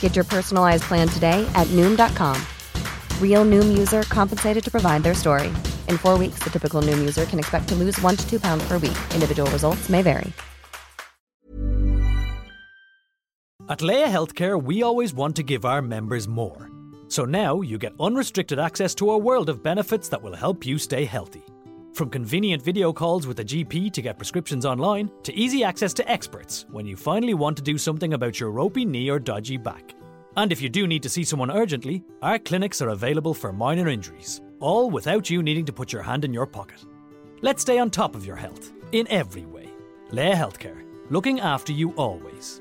Get your personalized plan today at Noom.com. Real Noom user compensated to provide their story. In four weeks, the typical Noom user can expect to lose one to two pounds per week. Individual results may vary. At Laya Healthcare, we always want to give our members more. So now you get unrestricted access to a world of benefits that will help you stay healthy. From convenient video calls with a GP to get prescriptions online, to easy access to experts when you finally want to do something about your ropey knee or dodgy back. And if you do need to see someone urgently, our clinics are available for minor injuries, all without you needing to put your hand in your pocket. Let's stay on top of your health in every way. Laya Healthcare, looking after you always.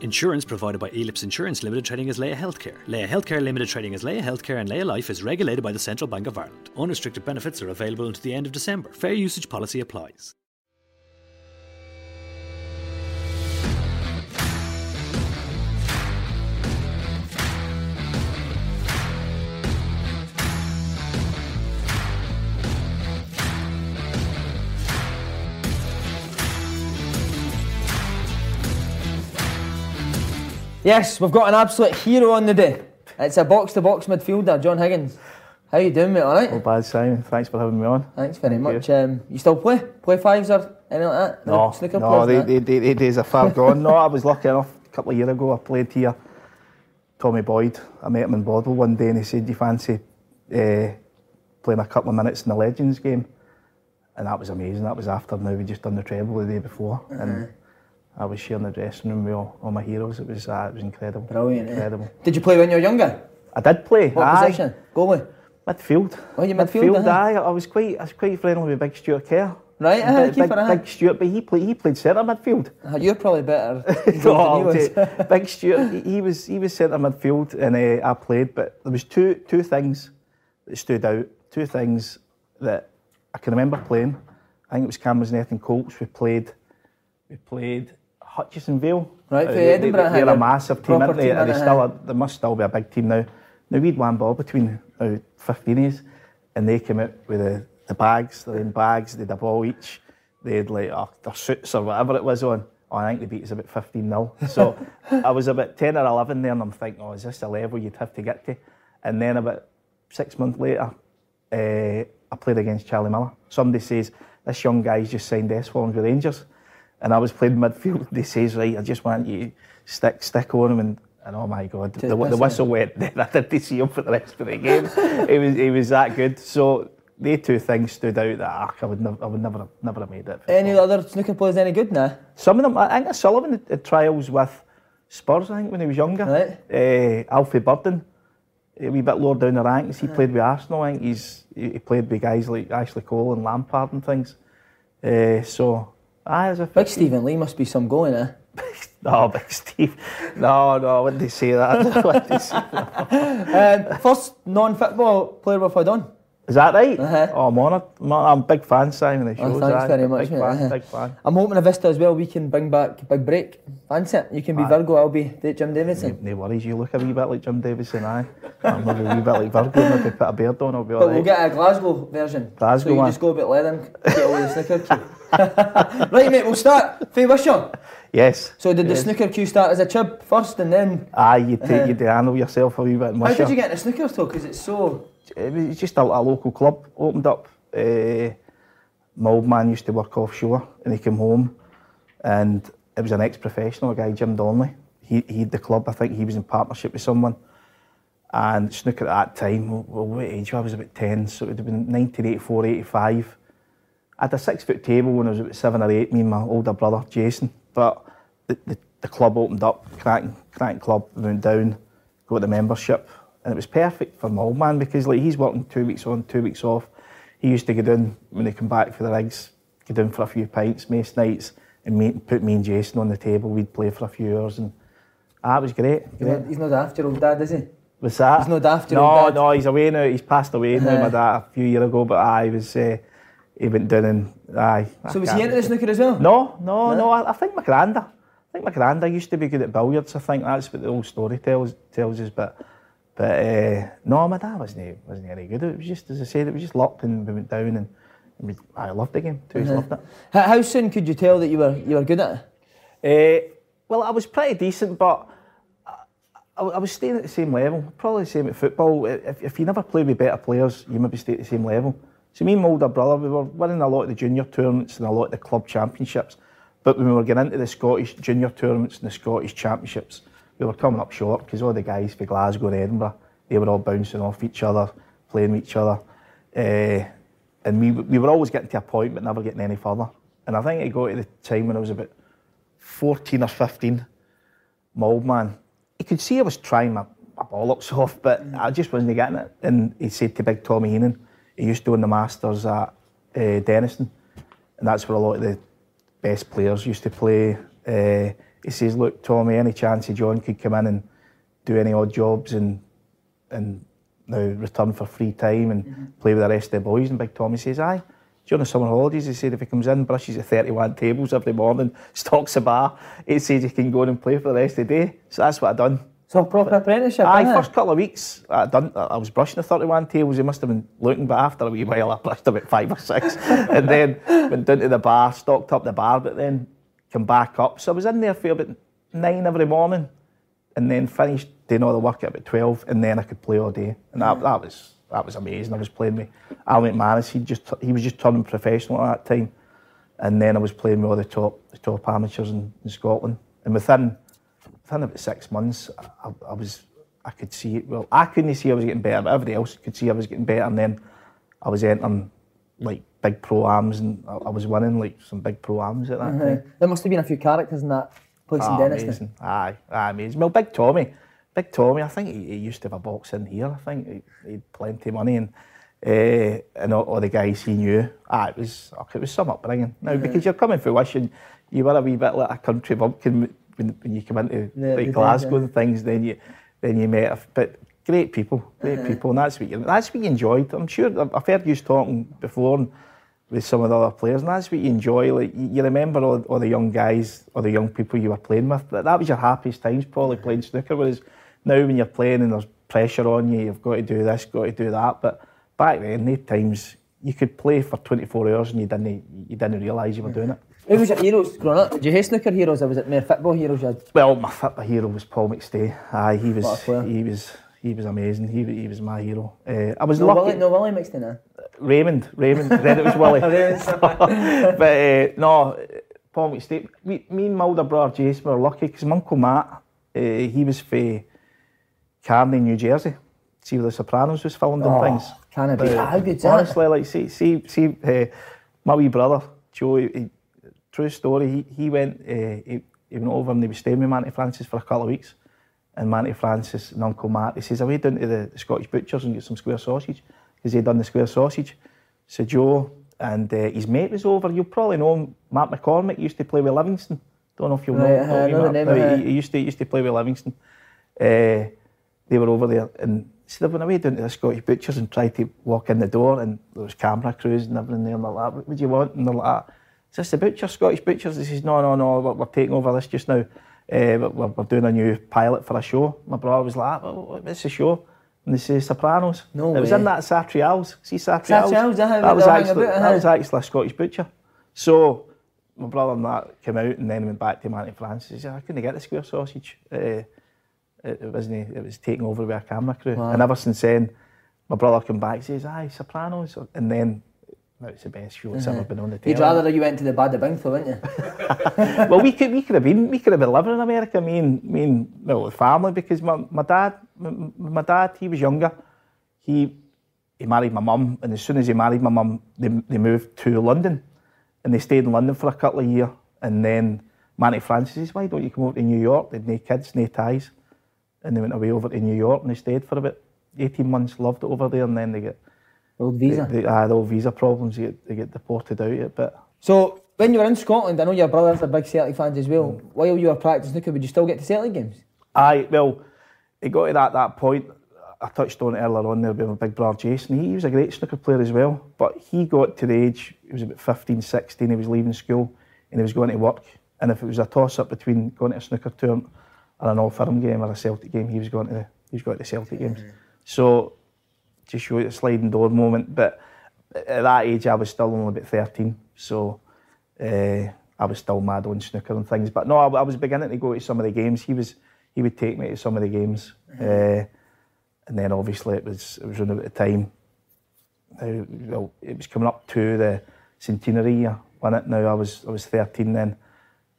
Insurance provided by Elips Insurance Limited trading as Laya Healthcare. Laya Healthcare Limited trading as Laya Healthcare and Laya Life is regulated by the Central Bank of Ireland. Unrestricted benefits are available until the end of December. Fair usage policy applies. Yes, we've got an absolute hero on the day. It's a box-to-box midfielder, John Higgins. How you doing, mate? All right? Not bad, Simon. Thanks for having me on. Thanks very much. Um, you still play? Play fives or anything like that? No, snooker no, players they, they, they, they days are far gone. No, I was lucky enough. A couple of years ago, I played here. Tommy Boyd. I met him in Bothwell one day, and he said, "Do you fancy uh, playing a couple of minutes in the Legends game?" And that was amazing. That was after now we just done the treble the day before, and I was sharing the dressing room with all, all my heroes. It was uh, it was incredible. Brilliant, eh? incredible. Did you play when you were younger? I did play. What aye. position? Goalie. Midfield. Oh, you midfield, uh-huh. aye. I was quite, I was quite friendly with Big Stuart Kerr. Right, aye, big, keeper, big, big Stuart, but he played, he played centre midfield. Uh, You're probably better. No, was. Big Stuart, he- he was he was centre midfield, and uh, I played. But there was two two things that stood out. Two things that I can remember playing. I think it was Camersnet and Colts. We played we played Hutchison Vale. Right, Uh, for they, Edinburgh, They, they're a massive team, aren't they? team, Are they still a, they must still be a big team now. Now we'd one ball between uh, 15s, and they came out with the, the bags. They're in bags. They had a ball each. They had like uh, their suits or whatever it was on. Oh, I think they beat us about 15 0. So I was about 10 or 11 there, and I'm thinking, oh, is this a level you'd have to get to? And then about six months later, uh, I played against Charlie Miller. Somebody says, this young guy's just signed S forms with Rangers. And I was playing midfield. They says, right, I just want you to stick, stick on him. And, and oh my God, the, the whistle went. Then I didn't see him for the rest of the game. he, was, he was that good. So they two things stood out that ah, I would, never, I would never, have- never have made it. Any other snooker players any good now? Some of them, I think Sullivan had, trials with Spurs, I think, when he was younger. Right. Uh, Alfie Burden, a wee bit lower down the ranks. He played with Arsenal. I think he's he he played with guys like Ashley Cole and Lampard and things. Uh, so, aye, as a Big Stephen Lee must be some going, eh? No, Big Steve. No, no, I wouldn't say that. Wouldn't say that. Um, first non-football player we've had on. Is that right? Uh-huh. Oh, I'm honoured. I'm I'm a big fan, Simon. the Oh, thanks very much, Big mate. fan, Uh-huh. big fan. I'm hoping a Vista as well. We can bring back Big Break. Fancy it? You can be Aye. Virgo. I'll be Jim Davidson. No worries, you look a wee bit like Jim Davidson, aye. I'm maybe a wee bit like Virgo, maybe put a beard on, I'll be alright. But we'll get a Glasgow version. Glasgow so you one. just go a bit leather and get all the snooker cue. right, mate. We'll start. Faye Wishaw. Yes. So did the snooker cue start as a chub first, and then Aye, you take Uh-huh. you handle yourself a wee bit. how did you- get into snooker though? Because it's so. It was just a, a local club opened up. Uh, my old man used to work offshore, and he came home, and it was an ex-professional, a guy Jim Donnelly. he, he had the club. I think he was in partnership with someone. And snooker at that time, well, what age? I was about 10, so it would have been 1984, 85. I had a six foot table when I was about seven or eight, me and my older brother, Jason. But the, the, the club opened up, Cranton, Cranton Club, went down, got the membership. And it was perfect for my old man because like he's working two weeks on, two weeks off. He used to go down when they come back for the rigs, go down for a few pints, most nights, and me, put me and Jason on the table. We'd play for a few hours, and ah, was great. He's not, he's not after your old dad, is he? Was that? He's not daft, No, old dad? no, he's away now. He's passed away now, my dad, a few years ago. But I he was. Uh, he went down and aye. So I was he into the snooker as well? No, no, No? no. I, I think my granda. I think my granda used to be good at billiards. I think that's what the old story tells tells us. But but uh, no, my dad wasn't wasn't any good. It was just as I said, it was just luck, and we went down and. we, I loved the game too. Uh-huh. Loved it. How, how soon could you tell that you were you were good at it? Uh, well, I was pretty decent, but I, I was staying at the same level. Probably the same at football. If, if you never play with better players, you maybe stay at the same level. So me and my older brother, we were winning a lot of the junior tournaments and a lot of the club championships. But when we were getting into the Scottish junior tournaments and the Scottish championships, we were coming up short because all the guys for Glasgow and Edinburgh, they were all bouncing off each other, playing with each other. Uh, and we, we were always getting to a point but never getting any further. And I think it got to the time when I was about 14 or 15, my old man, he could see I was trying my, my bollocks off, but I just wasn't getting it. And he said to big Tommy Heenan, he used to own the Masters at uh, and that's where a lot of the best players used to play. Uh, he says, look, Tommy, any chance of John could come in and do any odd jobs and and now return for free time and play with the rest of the boys. And Big Tommy says, aye. During the summer holidays, he said if he comes in, brushes the 31 tables every morning, stocks a bar, he says he can go in and play for the rest of the day. So that's what I done. So proper apprenticeship. Aye, innit? first couple of weeks, I done. I was brushing the 31 tables. He must have been looking, but after a wee while, I brushed about five or six, and then went down to the bar, stocked up the bar, but then come back up. So I was in there for about nine every morning, and then finished doing all the work at about 12, and then I could play all day, and that, that was that was amazing. I was playing with Al McManus. He just he was just turning professional at that time, and then I was playing with all the top the top amateurs in, in Scotland, and within within about six months, I, I was I could see. Well, I couldn't see I was getting better, but everybody else could see I was getting better. And then I was entering like big pro-ams, and I, I was winning like some big pro-ams at that Uh, time. there must have been a few characters in that place Ah, in Dennistoun. Aye, aye, amazing. Well, Big Tommy, Big Tommy, I think he, he used to have a box in here. I think he, he had plenty of money and uh, and all, all the guys he knew. Ah, it was it was some upbringing. Now because you're coming from wishing you were a wee bit like a country bumpkin when, when you come into The- like the Glasgow and things. Then you then you met, a, but great people, great Uh-huh. people, and that's what you that's what you enjoyed. I'm sure I've- heard you talking before. With some of the other players, and that's what you enjoy. Like you, you remember all, all the young guys or the young people you were playing with. That, that was your happiest times, probably playing snooker. Whereas now, when you're playing and there's pressure on you, you've got to do this, got to do that. But back then, those times you could play for 24 hours and you didn't you didn't realise you were doing it. Who was your heroes growing up? Did you hate snooker heroes or was it more football heroes you had? Well, my football hero was Paul McStay. Aye, he was he was he was amazing. He he was my hero. Uh, I was No lucky. Willie, no Willie in there. Raymond, Raymond. then it was Willie. but uh, no, Paul McStay. We, me and my older brother Jason were lucky because my uncle Matt, uh, he was for Kearny, New Jersey. See where The Sopranos was filmed and Oh, things. can it be? How good's? Honestly, like see, see, see, uh, my wee brother Joe. True story. He he went. Uh, he, he went over and he was staying with Manty Francis for a couple of weeks. And Manty Francis and Uncle Matt, he says, away down to the, the Scottish butchers and get some square sausage because he'd done the square sausage. So Joe and uh, his mate was over. You'll probably know him. Matt McCormick used to play with Livingston. Don't know if you'll know. Right, uh, know know the name, No, uh. he, he used to he used to play with Livingston. Uh, they were over there and so they went away down to the Scottish butchers and tried to walk in the door and there was camera crews and everything there and they're like, what would you want? And they're like, is this the butcher, Scottish butchers? He says, no, no, no, we're, we're taking over this just now. Uh, we're, we're doing a new pilot for a show. My brother was like, "What- what's the show? And they say Sopranos. No It was way. in that Satriale's. See Satriale's? Satriale's, uh-huh, that was actually about, that was actually a Scottish butcher. So my brother and that came out and then went back to Manty Francis. He said, I couldn't get the square sausage. Uh, it, it wasn't. It was taken over by a camera crew. Wow. And ever since then, my brother came back. Says, "Aye, Sopranos," and then it's the best show that's ever mm-hmm. been on the You'd telly. rather you went to the Bad of Bingfield, wouldn't you? well, we could we could have been we could have been living in America. Me and me and well, family because my, my dad my, my dad he was younger. He he married my mum, and as soon as he married my mum, they they moved to London, and they stayed in London for a couple of years, and then Manny Francis says, "Why don't you come over to New York?" They'd no kids, no ties, and they went away over to New York and they stayed for about eighteen months. Loved it over there, and then they get Old visa. they, they ah, had all visa problems. They get, they get deported out of it, but. So when you were in Scotland, I know your brothers are big Celtic fans as well. Mm. While you were practicing snooker, would you still get to Celtic games? Aye, well, it got to that, that point. I touched on it earlier on there with my big brother Jason. He, he was a great snooker player as well, but he got to the age, he was about 15, 16, he was leaving school and he was going to work. And if it was a toss up between going to a snooker tournament or an Old Firm game or a Celtic game, he was going to the, he was going to the Celtic games. So just show you a sliding door moment. But at that age, I was still only about 13. So uh, I was still mad on snooker and things. But no, I, I was beginning to go to some of the games. He was he would take me to some of the games. Uh, and then obviously it was it was around about the time. Uh, well, it was coming up to the centenary year, wasn't it? Now I was I was 13 then,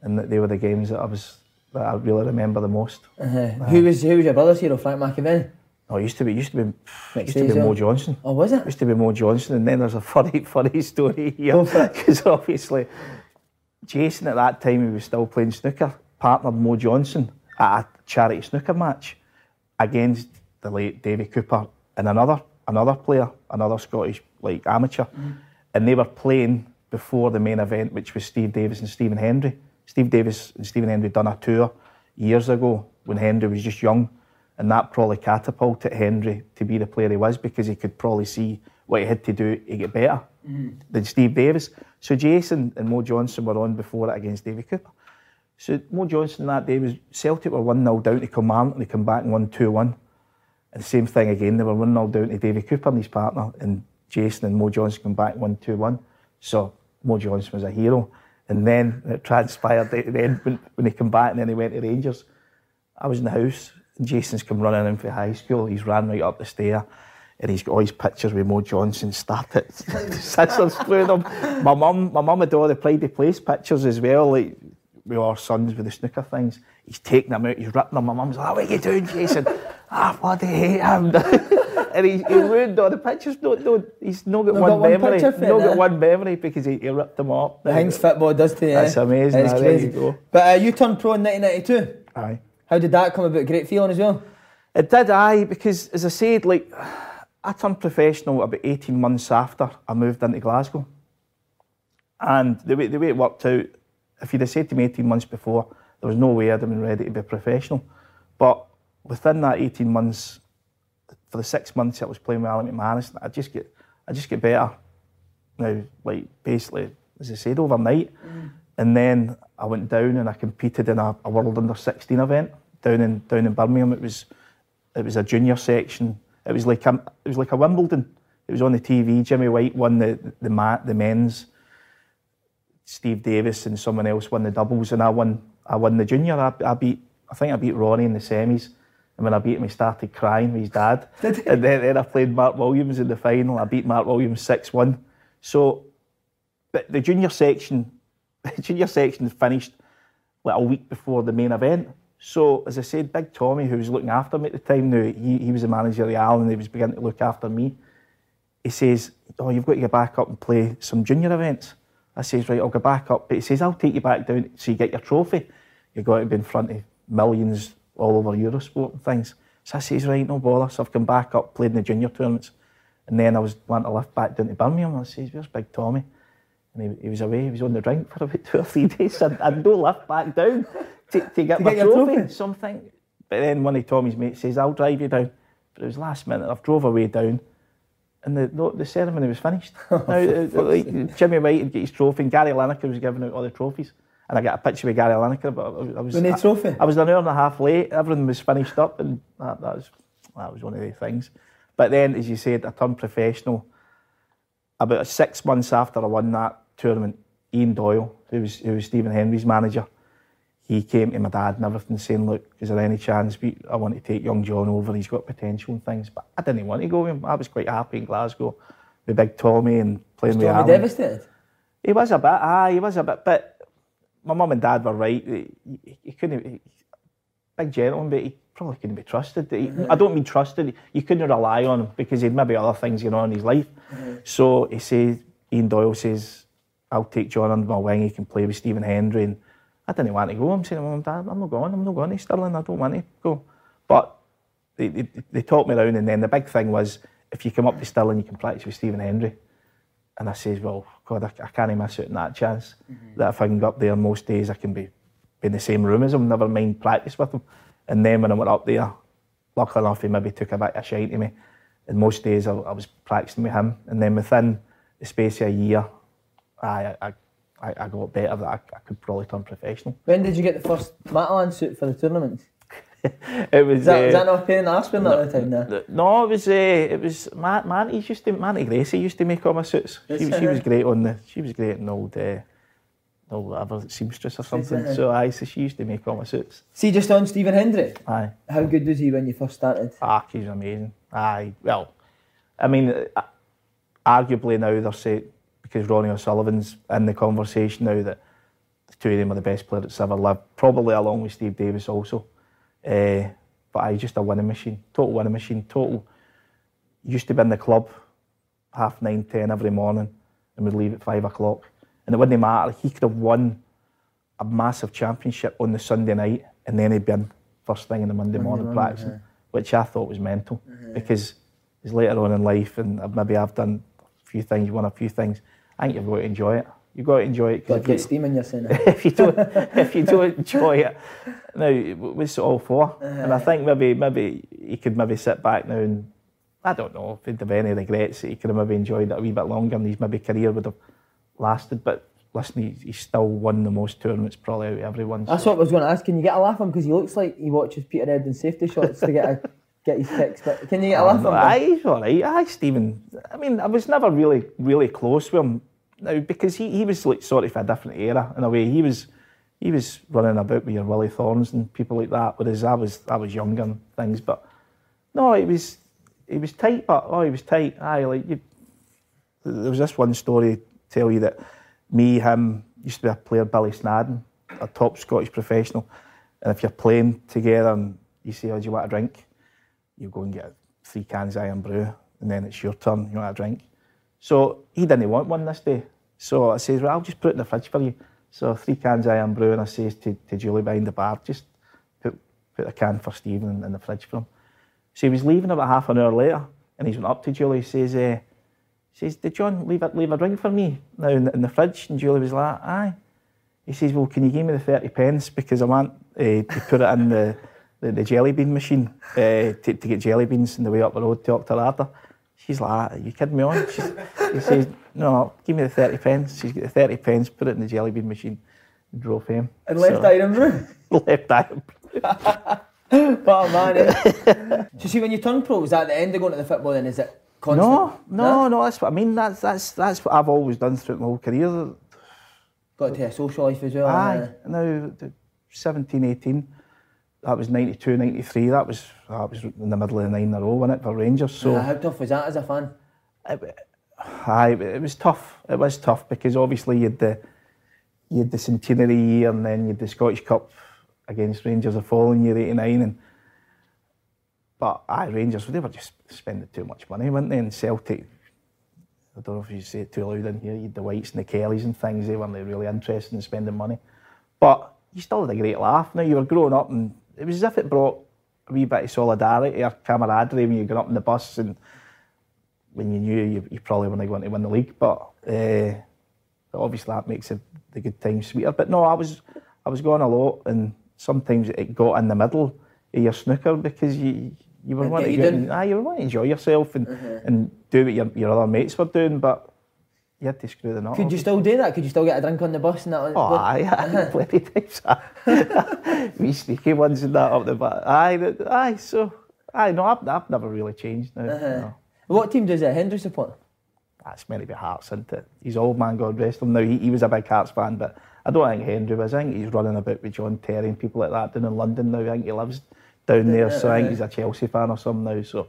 and they were the games that I was that I really remember the most. Uh-huh. Who was who was your brother's hero? Frank McAvennie. Oh, it used to be, used to be, it used to be Mo. Johnston. Oh, was it? It used to be Mo Johnston, and then there's a funny, funny story here Go for it. because obviously Jason at that time he was still playing snooker, partnered Mo Johnston at a charity snooker match against the late Davy Cooper and another another player, another Scottish like amateur, mm-hmm. and they were playing before the main event, which was Steve Davis and Stephen Hendry. Steve Davis and Stephen Hendry done a tour years ago when Hendry was just young, and that probably catapulted Hendry to be the player he was because he could probably see what he had to do to get better mm. than Steve Davis. So Jason and Mo Johnston were on before it against David Cooper. So Mo Johnston that day was Celtic were 1 0 down to Kilmarnock and they come back and won 2 1. And same thing again, they were 1 0 down to David Cooper and his partner, and Jason and Mo Johnston come back 1 2 1. So Mo Johnston was a hero. And then it transpired at the end when, when he come back and then he went to Rangers. I was in the house Jason's come running in for high school. He's ran right up the stair and he's got all his pictures with Mo Johnston started scissors through them. My mum, my mum had all the pride of place pictures as well, like with our sons with the snooker things. He's taking them out, he's ripping them. My mum's like, "Ah, what are you doing, Jason? ah, bloody hate him. and he, he ruined all the pictures. No, no, he's not got Not one got one memory. not it, got one memory because he, he ripped them up. The things football does to you. That's eh? amazing, It's ah, there you crazy. go. But uh, you turned pro in 1992. Aye. How did that come about? Great feeling as well. It did, aye, because as I said, like I turned professional about 18 months after I moved into Glasgow. And the way, the way it worked out, if you'd have said to me 18 months before, there was no way I'd have been ready to be a professional. But within that 18 months, for the six months that I was playing with Alan McManus, I just get I just get better. Now, like basically, as I said, overnight. Mm. And then I went down and I competed in a, a World Under 16 event down in down in Birmingham. It was it was a junior section. It was like a, it was like a Wimbledon. It was on the TV. Jimmy White won the the the men's. Steve Davis and someone else won the doubles, and I won. I won the junior. I, I beat. I think I beat Ronnie in the semis, and when I beat him, he started crying with his dad. and then, then I played Mark Williams in the final. I beat Mark Williams six one. So, but the junior section, junior section finished like a week before the main event. So, as I said, Big Tommy, who was looking after me at the time, now he, he was the manager of the Allen, he was beginning to look after me. He says, "Oh, you've got to get back up and play some junior events." I says, "Right, I'll go back up." But he says, "I'll take you back down so you get your trophy. You've got to be in front of millions all over Eurosport and things." So I says, "Right, no bother." So I've come back up, played in the junior tournaments, and then I was wanting to lift back down to Birmingham. I says, "Where's Big Tommy?" And he, he was away. He was on the drink for about two or three days. and I'd no lift back down to, to get To my get trophy. trophy? Something. But then one of Tommy's mates says, "I'll drive you down." But it was last minute. I've drove away down and the, the, ceremony was finished. now, uh, like, Jimmy White would get his trophy, and Gary Lineker was giving out all the trophies. And I got a picture with Gary Lineker, but I, I was I- trophy? I, was an hour and a half late. Everything was finished up, and that, that was that was one of the things. But then, as you said, I turned professional about six months after I won that tournament. Ian Doyle, who was who was Stephen Hendry's manager, he came to my dad and everything saying, look, is there any chance we, I want to take young John over? He's got potential and things. But I didn't want to go with him. I was quite happy in Glasgow with Big Tommy and playing with Stormy Alan. devastated. He was a bit, aye, he was a bit, but my mum and dad were right. He, he, he couldn't, he, big gentleman, but he probably couldn't be trusted. He, mm-hmm. I don't mean trusted, you couldn't rely on him because he'd maybe other things going on in his life. Mm-hmm. So he says, Ian Doyle says, I'll take John under my wing, he can play with Stephen Hendry. And I didn't want to go. I'm saying, Mum Dad, I'm not going, I'm not going to Stirling, I don't want to go. But they, they, they talked me around, and then the big thing was, if you come up to Stirling, you can practice with Stephen Hendry. And I says, well, God, I, I can't miss out on that chance. Mm-hmm. That if I can go up there most days, I can be, be in the same room as him, never mind practice with him. And then when I went up there, luckily enough, he maybe took a bit of shine to me. And most days I, I was practicing with him. And then within the space of a year, I, I, I, I got better that I, I could probably turn professional. When did you get the first Matalan suit for the tournament? It was. Is that, uh, is that not a pain in the arse when at the time? No. No, it was uh, it was Man, Man used to Manny Gracie used to make all my suits. She, she was uh-huh. great on the she was great in old uh, old whatever seamstress or something. uh-huh. So I so she used to make all my suits. See, just on Stephen Hendry, Aye, how good was he when you first started? ah, he's amazing. Aye, well, I mean, uh, arguably now they're saying because Ronnie O'Sullivan's in the conversation now that the two of them are the best players that's ever lived, probably along with Steve Davis also. Uh, but I just a winning machine, total winning machine, total. Used to be in the club half nine, ten every morning, and we'd leave at five o'clock. And it wouldn't matter. He could have won a massive championship on the Sunday night, and then he'd be in first thing in the Monday, morning, morning, practicing, which I thought was mental because it's later on in life, and maybe I've done a few things, won a few things. I think you've got to enjoy it. You've got to enjoy it. Got to get you- steaming, you're saying. if you don't if you don't enjoy it now what's it all for uh-huh. and I think maybe maybe he could maybe sit back now and I don't know if he'd have any regrets he could have maybe enjoyed it a wee bit longer and his maybe career would have lasted but listen he, he's still won the most tournaments probably out of everyone That's so- what I was going to ask. Can you get a laugh him? Because he looks like he watches Peter Ebdon's safety shots to get a, get his kicks. But can you get a laugh from him? aye, he's all right. Aye, Stephen. I mean, I was never really, really close with him now because he, he was like sort of a different era in a way. He was he was running about with your Willie Thornes and people like that, whereas I was I was younger and things. But no, he was he was tight, but oh, he was tight. Aye, like you, there was this one story to tell you that me, him, used to be a player, Billy Snadden, a top Scottish professional. And if you're playing together and you say, Oh, do you want a drink? You go and get three cans of Irn-Bru, and then it's your turn, you want a drink. So he didn't want one this day. So I says, Well, I'll just put it in the fridge for you. So three cans I am brewing, I says to, to Julie behind the bar, just put, put a can for Stephen in, the fridge for him. So he was leaving about half an hour later, and he's went up to Julie, he says, eh, says, Did John leave a, leave a drink for me now in the, in the fridge? And Julie was like, Aye. He says, Well, can you give me the 30 pence because I want uh, to put it in the, the, the jelly bean machine uh, to, to get jelly beans on the way up the road to Auchterarder. She's like, Are you kidding me on? She's, he says, No, give me the 30 pence. She's got the 30 pence, put it in the jelly bean machine, and drove him. And left So- Iron Brew. left Iron What a man, eh? so see, when you turn pro, is that the end of going to the football then? Is it constant? No, no, no, that's what I mean. That's that's that's what I've always done throughout my whole career. Got to a social life as well. Aye, uh, now the 17, 18, that was 92, 93, that was that was in the middle of the nine in a row, wasn't it, for Rangers? So uh, how tough was that as a fan? aye, it was tough. It was tough because obviously you had the you had the centenary year and then you had the Scottish Cup against Rangers the following year, 89 and but aye, Rangers, they were just spending too much money, weren't they? And Celtic, I don't know if you say it too loud in here, you had the Whites and the Kellys and things, they weren't really interested in spending money. But you still had a great laugh. Now you were growing up and it was as if it brought a wee bit of solidarity or camaraderie when you got up in the bus and when you knew you, you probably weren't going to win the league. But uh, obviously that makes it, the good times sweeter. But no, I was I was going a lot and sometimes it got in the middle of your snooker because you you were wanting to, didn't. you were wanting to enjoy yourself and, and do what your, your other mates were doing, but you had to screw the knot. Could you still do that? Could you still get a drink on the bus and that? Oh, aye, aye, plenty times. Wee sneaky ones and that up the back. Aye, aye, so, aye, no, I've, I've never really changed now. no. What team does uh, Hendry support? That's meant to be Hearts, isn't it? He's old man, God rest him. Now, he, he was a big Hearts fan, but I don't think Hendry was. I think he's running about with John Terry and people like that down in London now. I think he lives down there, so I think he's a Chelsea fan or something now. So,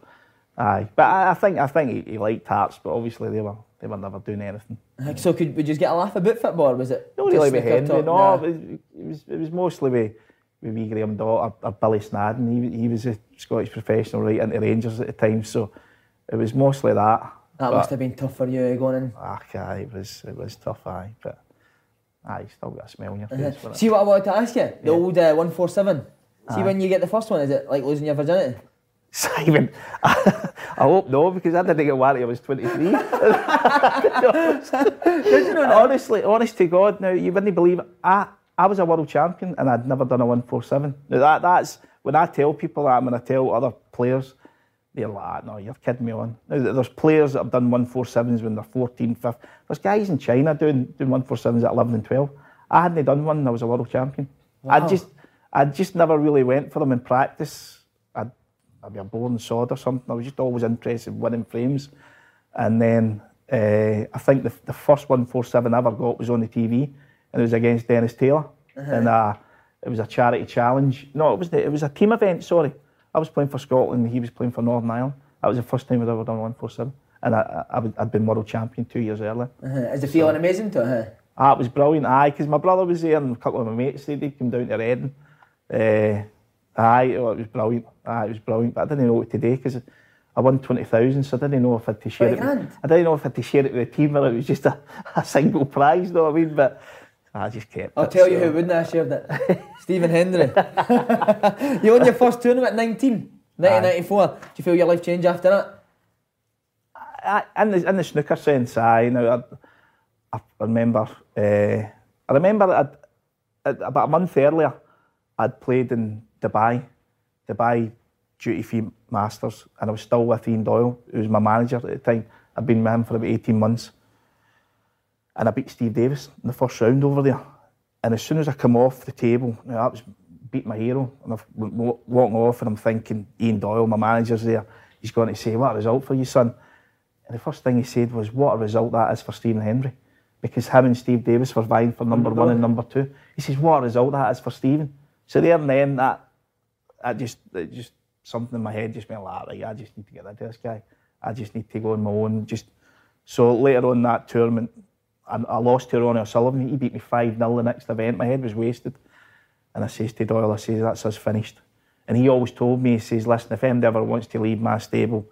aye. But I, I think I think he, he liked Hearts, but obviously they were they were never doing anything. Uh, So could we just get a laugh about football? Was it? Not really with Hendry, no. Nah. It, was, it was mostly with with wee Graham Dott or, or Billy Snadden. He he was a Scottish professional right into Rangers at the time, so it was mostly that. That But- must have been tough for you going in. Ah, aye, it was it was tough, aye, but aye, still got a smell on your Uh-huh. face. it. See what I wanted to ask you? The Yeah. old uh, 147. See Aye. when you get the first one, is it like losing your virginity? Simon, I hope no, because I didn't get one I was 23. Honestly, honest to God, now you wouldn't believe it. I, I was a world champion and I'd never done a 147. Now that, that's, when I tell people that, and when I tell other players, they're like, "Ah, no, you're kidding me on. Now, there's players that have done 147s when they're 14, 15. There's guys in China doing, doing 147s at 11 and 12. I hadn't done one and I was a world champion. I just, I just never really went for them in practice. I'd, I'd be a boring sod or something. I was just always interested in winning frames. And then uh, I think the, the first 147 I ever got was on the TV, and it was against Dennis Taylor. And uh, it was a charity challenge. No, it was the, it was a team event. Sorry, I was playing for Scotland, and he was playing for Northern Ireland. That was the first time I'd ever done 147, and I, I, I'd been world champion two years earlier. Uh-huh. Is the feeling amazing to it? Ah, it was brilliant. Aye, because my brother was there and a couple of my mates, they did come down to Reading. Uh, aye, oh, it was brilliant. Aye, it was brilliant. But I didn't know what to do because I won 20,000, so I didn't know if I had to share it. With? I didn't know if I had to share it with the team or it was just a, a single prize, know what I mean? But I just kept I'll it, tell you who wouldn't have shared it. Stephen Hendry. you won your first tournament at 19, 1994. Do you feel your life changed after that? I, in, the, in the snooker sense, I know. I, I remember. Uh, I remember I'd- about a month earlier, I'd played in Dubai, Dubai duty free masters, and I was still with Ian Doyle, who was my manager at the time. I'd been with him for about eighteen months, and I beat Steve Davis in the first round over there. And as soon as I come off the table, you know, that was beat my hero, and I'm wa- walking off, and I'm thinking, Ian Doyle, my manager's there. He's going to say, "What a result for you, son." And the first thing he said was, What a result that is for Stephen Hendry. Because him and Steve Davis were vying for number one and number two. He says, What a result that is for Stephen. So there and then that that just it just something in my head just went like, right, I just need to get rid of this guy. I just need to go on my own. Just so later on that tournament, I, I lost to Ronnie O'Sullivan. He beat me 5 0 the next event. My head was wasted. And I says to Doyle, I says, that's us finished. And he always told me, he says, listen, if anybody ever wants to leave my stable,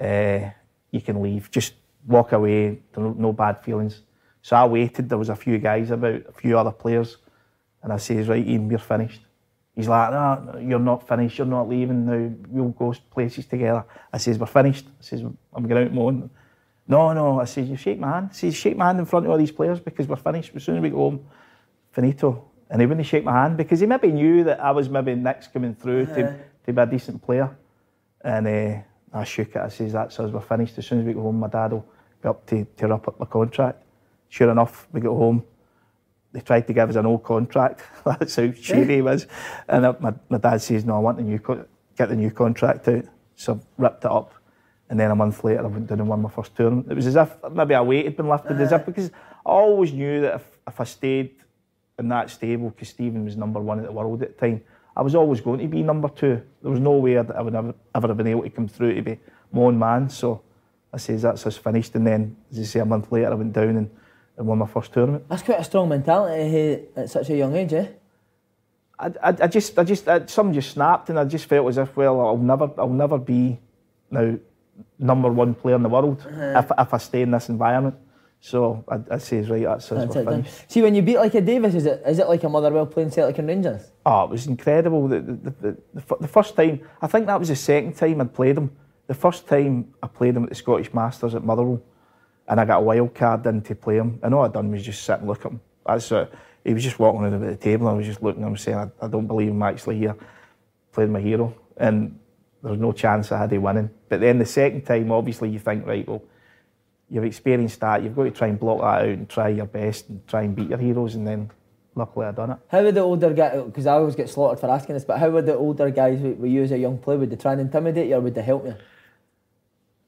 uh, you can leave. Just walk away. No, no bad feelings. So I waited. There was a few guys about, a few other players. And I says, right, Ian, we're finished. He's like, no, you're not finished. You're not leaving now. We'll go places together. I says, we're finished. I says, I'm going out own. No, no. I says, you shake my hand. I says, shake my hand in front of all these players because we're finished. As soon as we go home, finito. And he wouldn't shake my hand because he maybe knew that I was maybe next coming through to, to be a decent player. And uh, I shook it. I says, that's us. We're finished. As soon as we go home, my dad will be up to, to wrap up my contract. Sure enough, we got home. They tried to give us an old contract. That's how shady he was. And my, my dad says, no, I want the new co- get the new contract out. So I ripped it up. And then a month later, I went down and won my first tournament. It was as if maybe a weight had been lifted, as if because I always knew that if, if I stayed in that stable, because Stephen was number one in the world at the time, I was always going to be number two. There was no way that I would ever, ever have been able to come through to be my own man. So I says that's us finished. And then, as I say, a month later, I went down and, and won my first tournament. That's quite a strong mentality at such a young age, eh? I, I, I just, I just, I, something just snapped, and I just felt as if, well, I'll never, I'll never be now number one player in the world if, if I stay in this environment. So I, I says, right, that's That's it done. See, when you beat like a Davis, is it is it like a Motherwell playing Celtic and Rangers? Oh, it was incredible. The, the, the, the, the first time, I think that was the second time I'd played him. The first time I played him at the Scottish Masters at Motherwell, and I got a wild card in to play him. And all I'd done was just sit and look at him. That's uh, he was just walking around the table, and I was just looking at him saying, I, I don't believe I'm actually here, playing my hero. And there was no chance I had of winning. But then the second time, obviously, you think, right, well, you've experienced that, you've got to try and block that out and try your best and try and beat your heroes. And then luckily I done it. How would the older guys, because I always get slaughtered for asking this, but how would the older guys with you as a young player, would they try and intimidate you or would they help you?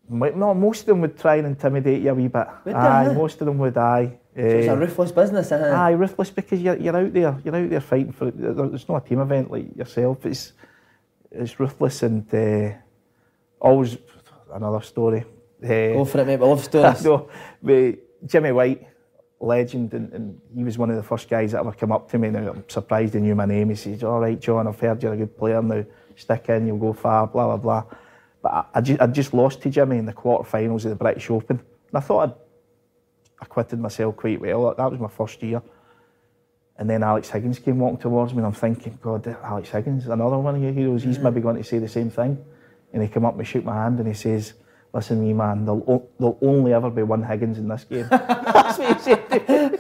No, most of them would try and intimidate you a wee bit. Would aye, most of them would. Aye, So it's a Eh, ruthless business, eh? aye, ruthless because you're, you're out there. You're out there fighting for. it. It's not a team event like yourself. It's it's ruthless and uh, always another story. Eh, Go for it, mate. We love stories. no, Jimmy White, legend, and, and he was one of the first guys that ever come up to me. Now I'm surprised he knew my name. He says, "All right, John, I've heard you're a good player. Now stick in, you'll go far." Blah blah blah. But I, I, just, I just lost to Jimmy in the quarterfinals of the British Open, and I thought I'd acquitted myself quite well. That was my first year. And then Alex Higgins came walking towards me, and I'm thinking, God, Alex Higgins, another one of your heroes. He's mm. maybe going to say the same thing. And he came up and shook my hand, and he says, "Listen, me man, there'll, o- there'll only ever be one Higgins in this game." That's what he said.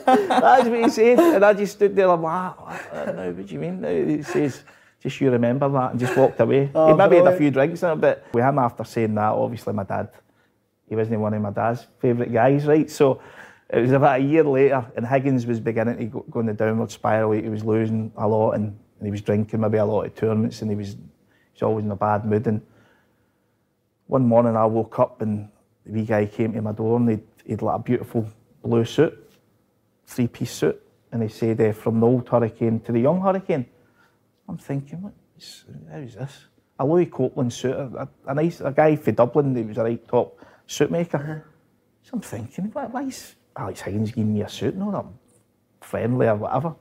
That's what he said. And I just stood there, like, what, no, what do you mean? now?" He says, just you remember that, and just walked away. Oh, he maybe had a few drinks in it, but with him after saying that, obviously my dad, he wasn't one of my dad's favourite guys, right? So it was about a year later, and Higgins was beginning to go, go in the downward spiral. He was losing a lot, and, and he was drinking maybe a lot of tournaments, and he was, he was always in a bad mood. And one morning I woke up, and the wee guy came to my door, and he'd, he'd like a beautiful blue suit, three piece suit, and he said, eh, From the old hurricane to the young hurricane. I'm thinking, what is, how's this? A Louis Copeland suit, a, a nice a guy from Dublin, he was a right top suit maker. So I'm thinking, why, why is Alex Higgins giving me a suit? No, I'm friendly or whatever.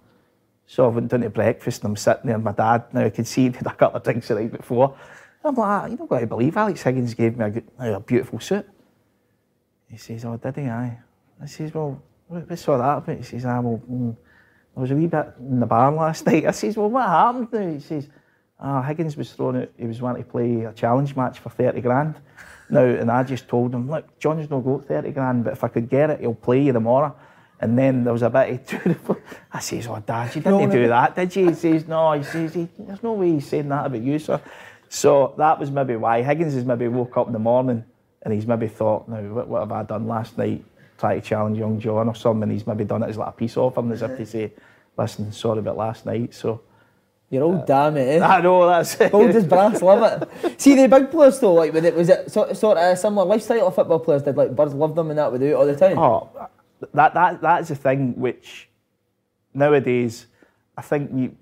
So I went down to breakfast and I'm sitting there and my dad, now I could see he'd had a couple of drinks the night before. I'm like, "Ah, you don't got to believe Alex Higgins gave me a, good, a beautiful suit. He says, oh, did he? Aye. I says, well, what, what's all that about? He says, ah, well, mm, I was a wee bit in the barn last night. I says, well, what happened now? He says, ah, Higgins was thrown out. He was wanting to play a challenge match for 30 grand. Now, and I just told him, look, John's not got 30 grand, but if I could get it, he'll play you tomorrow. And then there was a bit of, I says, oh, Dad, you didn't do that, did you? He says, no, he says, there's no way he's saying that about you, sir. So that was maybe why Higgins has maybe woke up in the morning and he's maybe thought, now, what, what have I done last night? Try to challenge young John or something. And he's maybe done it as like a peace offering, as if to say, listen, sorry about last night. So You're old damn it, eh? I know that's it. Old as brass, love it. See the big players though, like was it was it sort, sort of a similar lifestyle of football players did like Birds love them and that would do it all the time. Oh, that that that's the thing which nowadays I think you.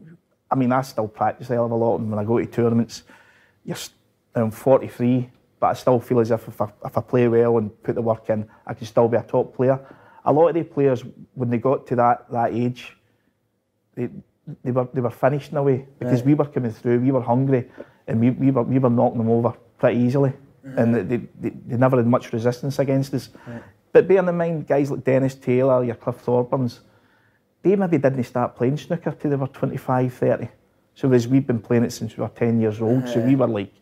I mean, I still practice a hell of a lot, and when I go to tournaments, you're. I'm 43, but I still feel as if if I, if I play well and put the work in, I can still be a top player. A lot of the players, when they got to that that age, they they were they were finished in a way because we were coming through, we were hungry, and we, we were we were knocking them over pretty easily, mm. and they, they, they, never had much resistance against us. But bearing in mind, guys like Dennis Taylor, your Cliff Thorburns, they maybe didn't start playing snooker till they were 25, 30. So whereas we've been playing it since we were 10 years old, so we were like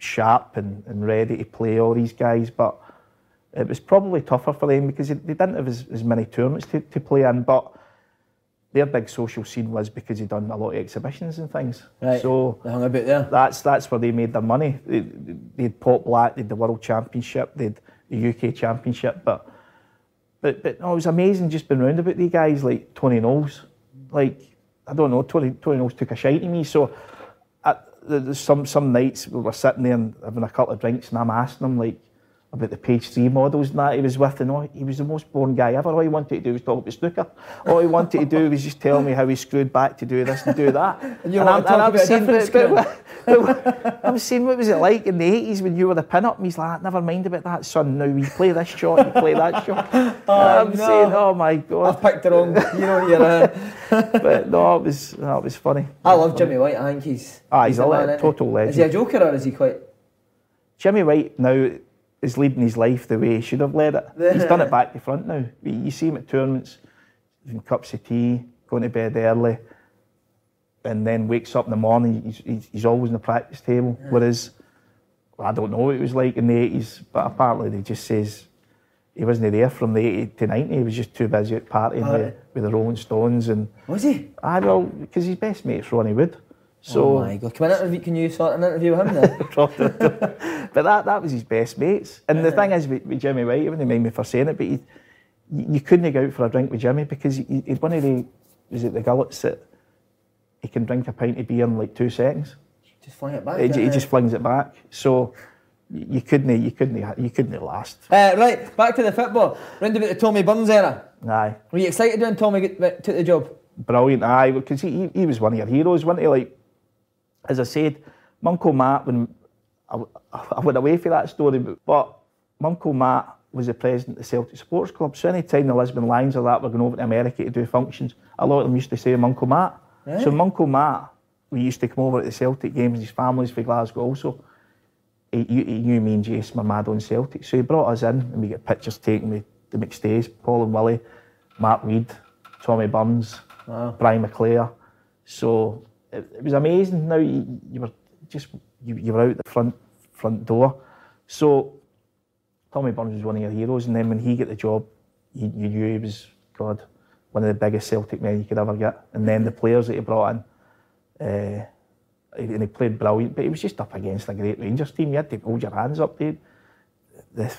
sharp and, and ready to play all these guys, but it was probably tougher for them because they didn't have as, as many tournaments to, to play in, but their big social scene was because they'd done a lot of exhibitions and things. Right. So They hung about there. that's that's where they made their money. They, they had Pot Black, they had the World Championship, they had the UK Championship, but but but no, it was amazing just being round about these guys like Tony Knowles. Like I don't know, Tony Tony Knowles took a shite to me. So some some nights we were sitting there and having a couple of drinks, and I'm asking him like about the page three models and that he was with, and all, he was the most boring guy ever. All he wanted to do was talk about snooker. All he wanted to do was just tell me how he screwed back to do this and do that. And you want to talk about a saying, different but, but, but, I was saying, what was it like in the 80s when you were the pin-up? And he's like, never mind about that, son. Now we play this shot, you play that shot. And I'm no. saying, oh my God. I've picked the wrong. You know, you're. Uh, But no, it was, no, it was funny. I love Jimmy White. I think he's. Ah, he's a the le- man, isn't he? Is he a joker or is he quite? Jimmy White now is leading his life the way he should have led it. He's done it back to front now. You see him at tournaments, having cups of tea, going to bed early, and then wakes up in the morning. He's, he's, he's always on the practice table. Whereas, well, I don't know what it was like in the 80s, but apparently they just says he wasn't there from the 80 to 90. He was just too busy at partying Aye. with, with the Rolling Stones. And Was he? I well, because his best mate's Ronnie Wood. So, oh my god! Can, interview, can you sort an interview with him then? but that that was his best mates. And the thing is with, with Jimmy White, he wouldn't mind me for saying it, but he, you, you couldn't go out for a drink with Jimmy because he, he's one of the was it the gullets that he can drink a pint of beer in like two seconds. just fling it back. He, he just flings it back. So you couldn't you couldn't you couldn't last. Uh, right, back to the football. Round about the Tommy Burns era. Aye, Were you excited when Tommy get, took the job? brilliant. Aye, because he, he he was one of your heroes, wasn't he? Like as I said, Uncle Matt when I, I went away for that story, but, but my uncle Matt was the president of the Celtic Sports Club. So any time the Lisbon Lions or that were going over to America to do functions, a lot of them used to say Uncle Matt. Right. So my Uncle Matt, we used to come over at the Celtic games. His family's from Glasgow also. He, he he knew me and Jason were mad on Celtic, so he brought us in and we get pictures taken with the McStays, Paul and Willie, Mark Reid, Tommy Burns, Brian McClair. So it, it was amazing. Now you, you were just you, you were out the front front door. So Tommy Burns was one of your heroes, and then when he got the job, you, you knew he was God, one of the biggest Celtic men you could ever get. And then the players that he brought in, uh, and he played brilliant, but he was just up against a great Rangers team. You had to hold your hands up, dude. The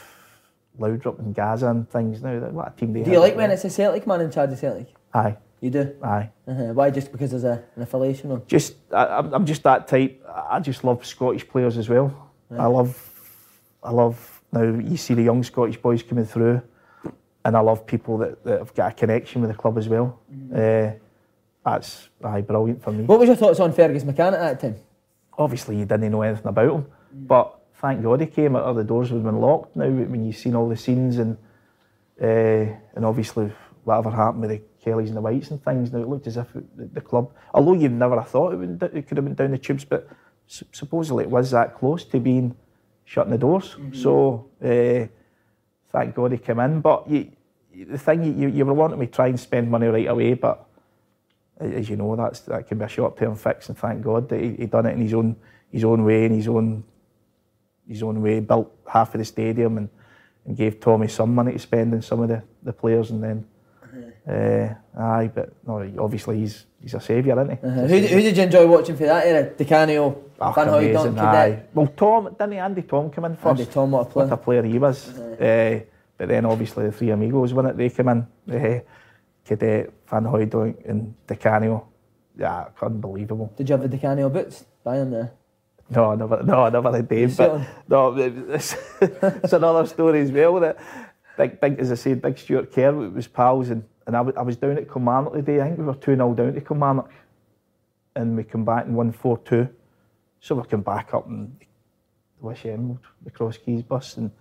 Laudrup and Gazza and things. Now, what a team they Do you like when it's a Celtic man in charge of Celtic? Aye, You do. aye. Uh-huh. Why? Just because there's a, an affiliation? Or? just I, I'm I'm just that type. I just love Scottish players as well. I love, I love now you see the young Scottish boys coming through, and I love people that, that have got a connection with the club as well. Uh, that's aye, brilliant for me. What was your thoughts on Fergus McCann at that time? Obviously, you didn't know anything about him, but thank God he came. Or the doors would have been locked. Now when you've seen all the scenes and uh, and obviously whatever happened with the Kellys and the Whites and things, now it looked as if it, the, club, although you'd never have thought it, would, it could have been down the tubes, but s- supposedly it was that close to being shutting the doors. So uh, thank God he came in. But you, the thing you, you were wanting me to try and spend money right away, but as you know, that's that can be a short-term fix. And thank God that he, he done it in his own his own way, in his own his own way. Built half of the stadium and, and gave Tommy some money to spend on some of the, the players, and then. Uh, aye, but no, obviously he's he's a saviour, isn't he? Uh-huh. Who, who did you enjoy watching for that era? Di Canio, Oh, Van Hooyd, amazing, aye. Well, Thom, didn't Andy Thom come in first? Andy Thom, what a player. What a player he was. Uh, but then obviously the three amigos, when it they came in, uh, Cadete, Van Hooijdonk and Di Canio. Yeah, unbelievable. Did you have the Di Canio boots? Buy them there. No, I never, no, I never had sit But no, it's, it's another story as well. That big, big, as I said, big Stuart Kerr was pals, and, and I, was, I was down at Kilmarnock the day. I think we were two 0 down to Kilmarnock, and we come back and won four two. So we come back up and Wish Emerald, the Cross Keys bus, and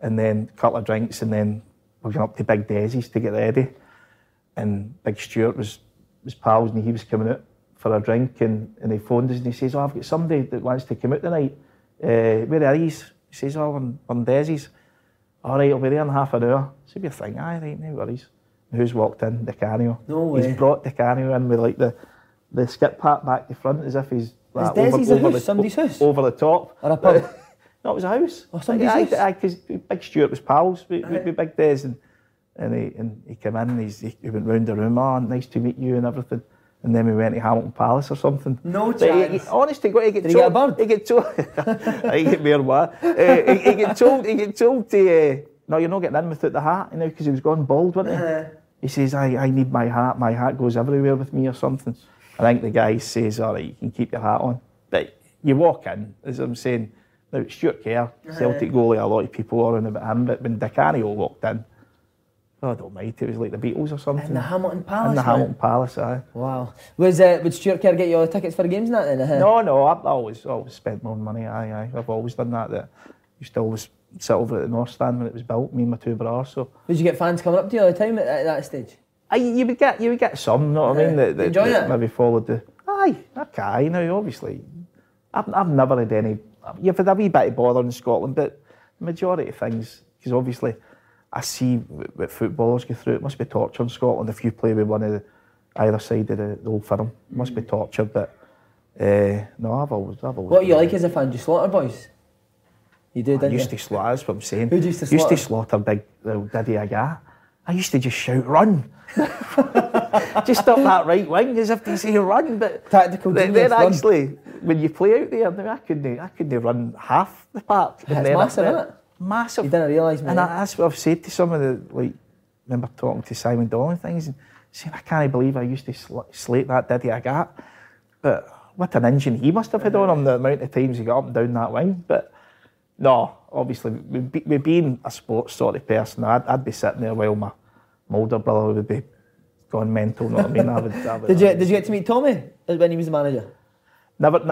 and then a couple of drinks, and then we went up to Big Desi's to get ready. And Big Stuart was was pals, and he was coming out for a drink, and, and he phoned us and he says, "Oh, I've got somebody that wants to come out tonight. Uh, where are these?" He says, "Oh, on Desi's." All right, I'll be there in half an hour. So we think, aye, right, no worries. And who's walked in? Di Canio. No way. He's brought Di Canio in with like the the skip hat back to front as if he's uh, like, Desi's a house? the, Somebody's house? over the top. Or a pub? no, it was a house. Oh, somebody's aye, house? because Big Stuart was pals with, with, with Big Des, and and he and he came in. And he's, he went round the room. Oh, nice to meet you and everything. And then we went to Hamilton Palace or something. No But he- chance. he- honest to God, he get Did he get told. He get told. I get more what? Uh, he, he get told. He get told to. Uh, no, you're not getting in without the hat, you know, because he was gone bald, wasn't he? Uh-huh. He says, I, I need my hat. My hat goes everywhere with me or something. I think the guy says, all right, you can keep your hat on. But you walk in, as I'm saying, now Stuart Kerr, Uh-huh. Celtic goalie, a lot of people are on about him, but when Di Canio walked in, God almighty, it was like the Beatles or something. In the Hamilton Palace. In the man. Hamilton Palace, aye. Wow. Was uh, would Stuart Kerr get you all the tickets for the games and that then? Uh-huh. No, no, I've always always spent my own money. Aye, aye. I've always done that. That used to always sit over at the North Stand when it was built. Me and my two brothers. So Did you get fans coming up to you all the time at, at that stage? aye, you would get you would get some. You know what I mean? That, that, Enjoy that it? Maybe followed the. Aye, okay. Now, obviously, I've I've never had any. You've had a wee bit of bother in Scotland, but the majority of things, because obviously, I see what footballers go through. It must be torture in Scotland if you play with one of the either side of the, the old firm. It must be torture, but. Uh, no, I've always, I've always. What do you like as a fan? Do you slaughter boys? You do, I didn't used you? to slaughter, that's what I'm saying. Who'd used to Used to slaughter? slaughter big little Didier Agathe. I used to just shout, run. just up that right wing as if they say run, but Tactical then, genius, then run. actually, when you play out there, I couldn't, I couldn't run half the And it's massive, isn't it? Massive. You didn't realise. And I, that's what I've said to some of the, like, remember talking to Simon Dahl and things, and saying, I can't believe I used to sl- slate that Diddy got." But what an engine he must have had on him, the amount of times he got up and down that wing. But no, obviously, we, be, with being a sports sort of person, I'd, I'd be sitting there while my, my older brother would be gone mental, you know what I mean? I would, I would, Did you did you get to meet Tommy when he was the manager? Never,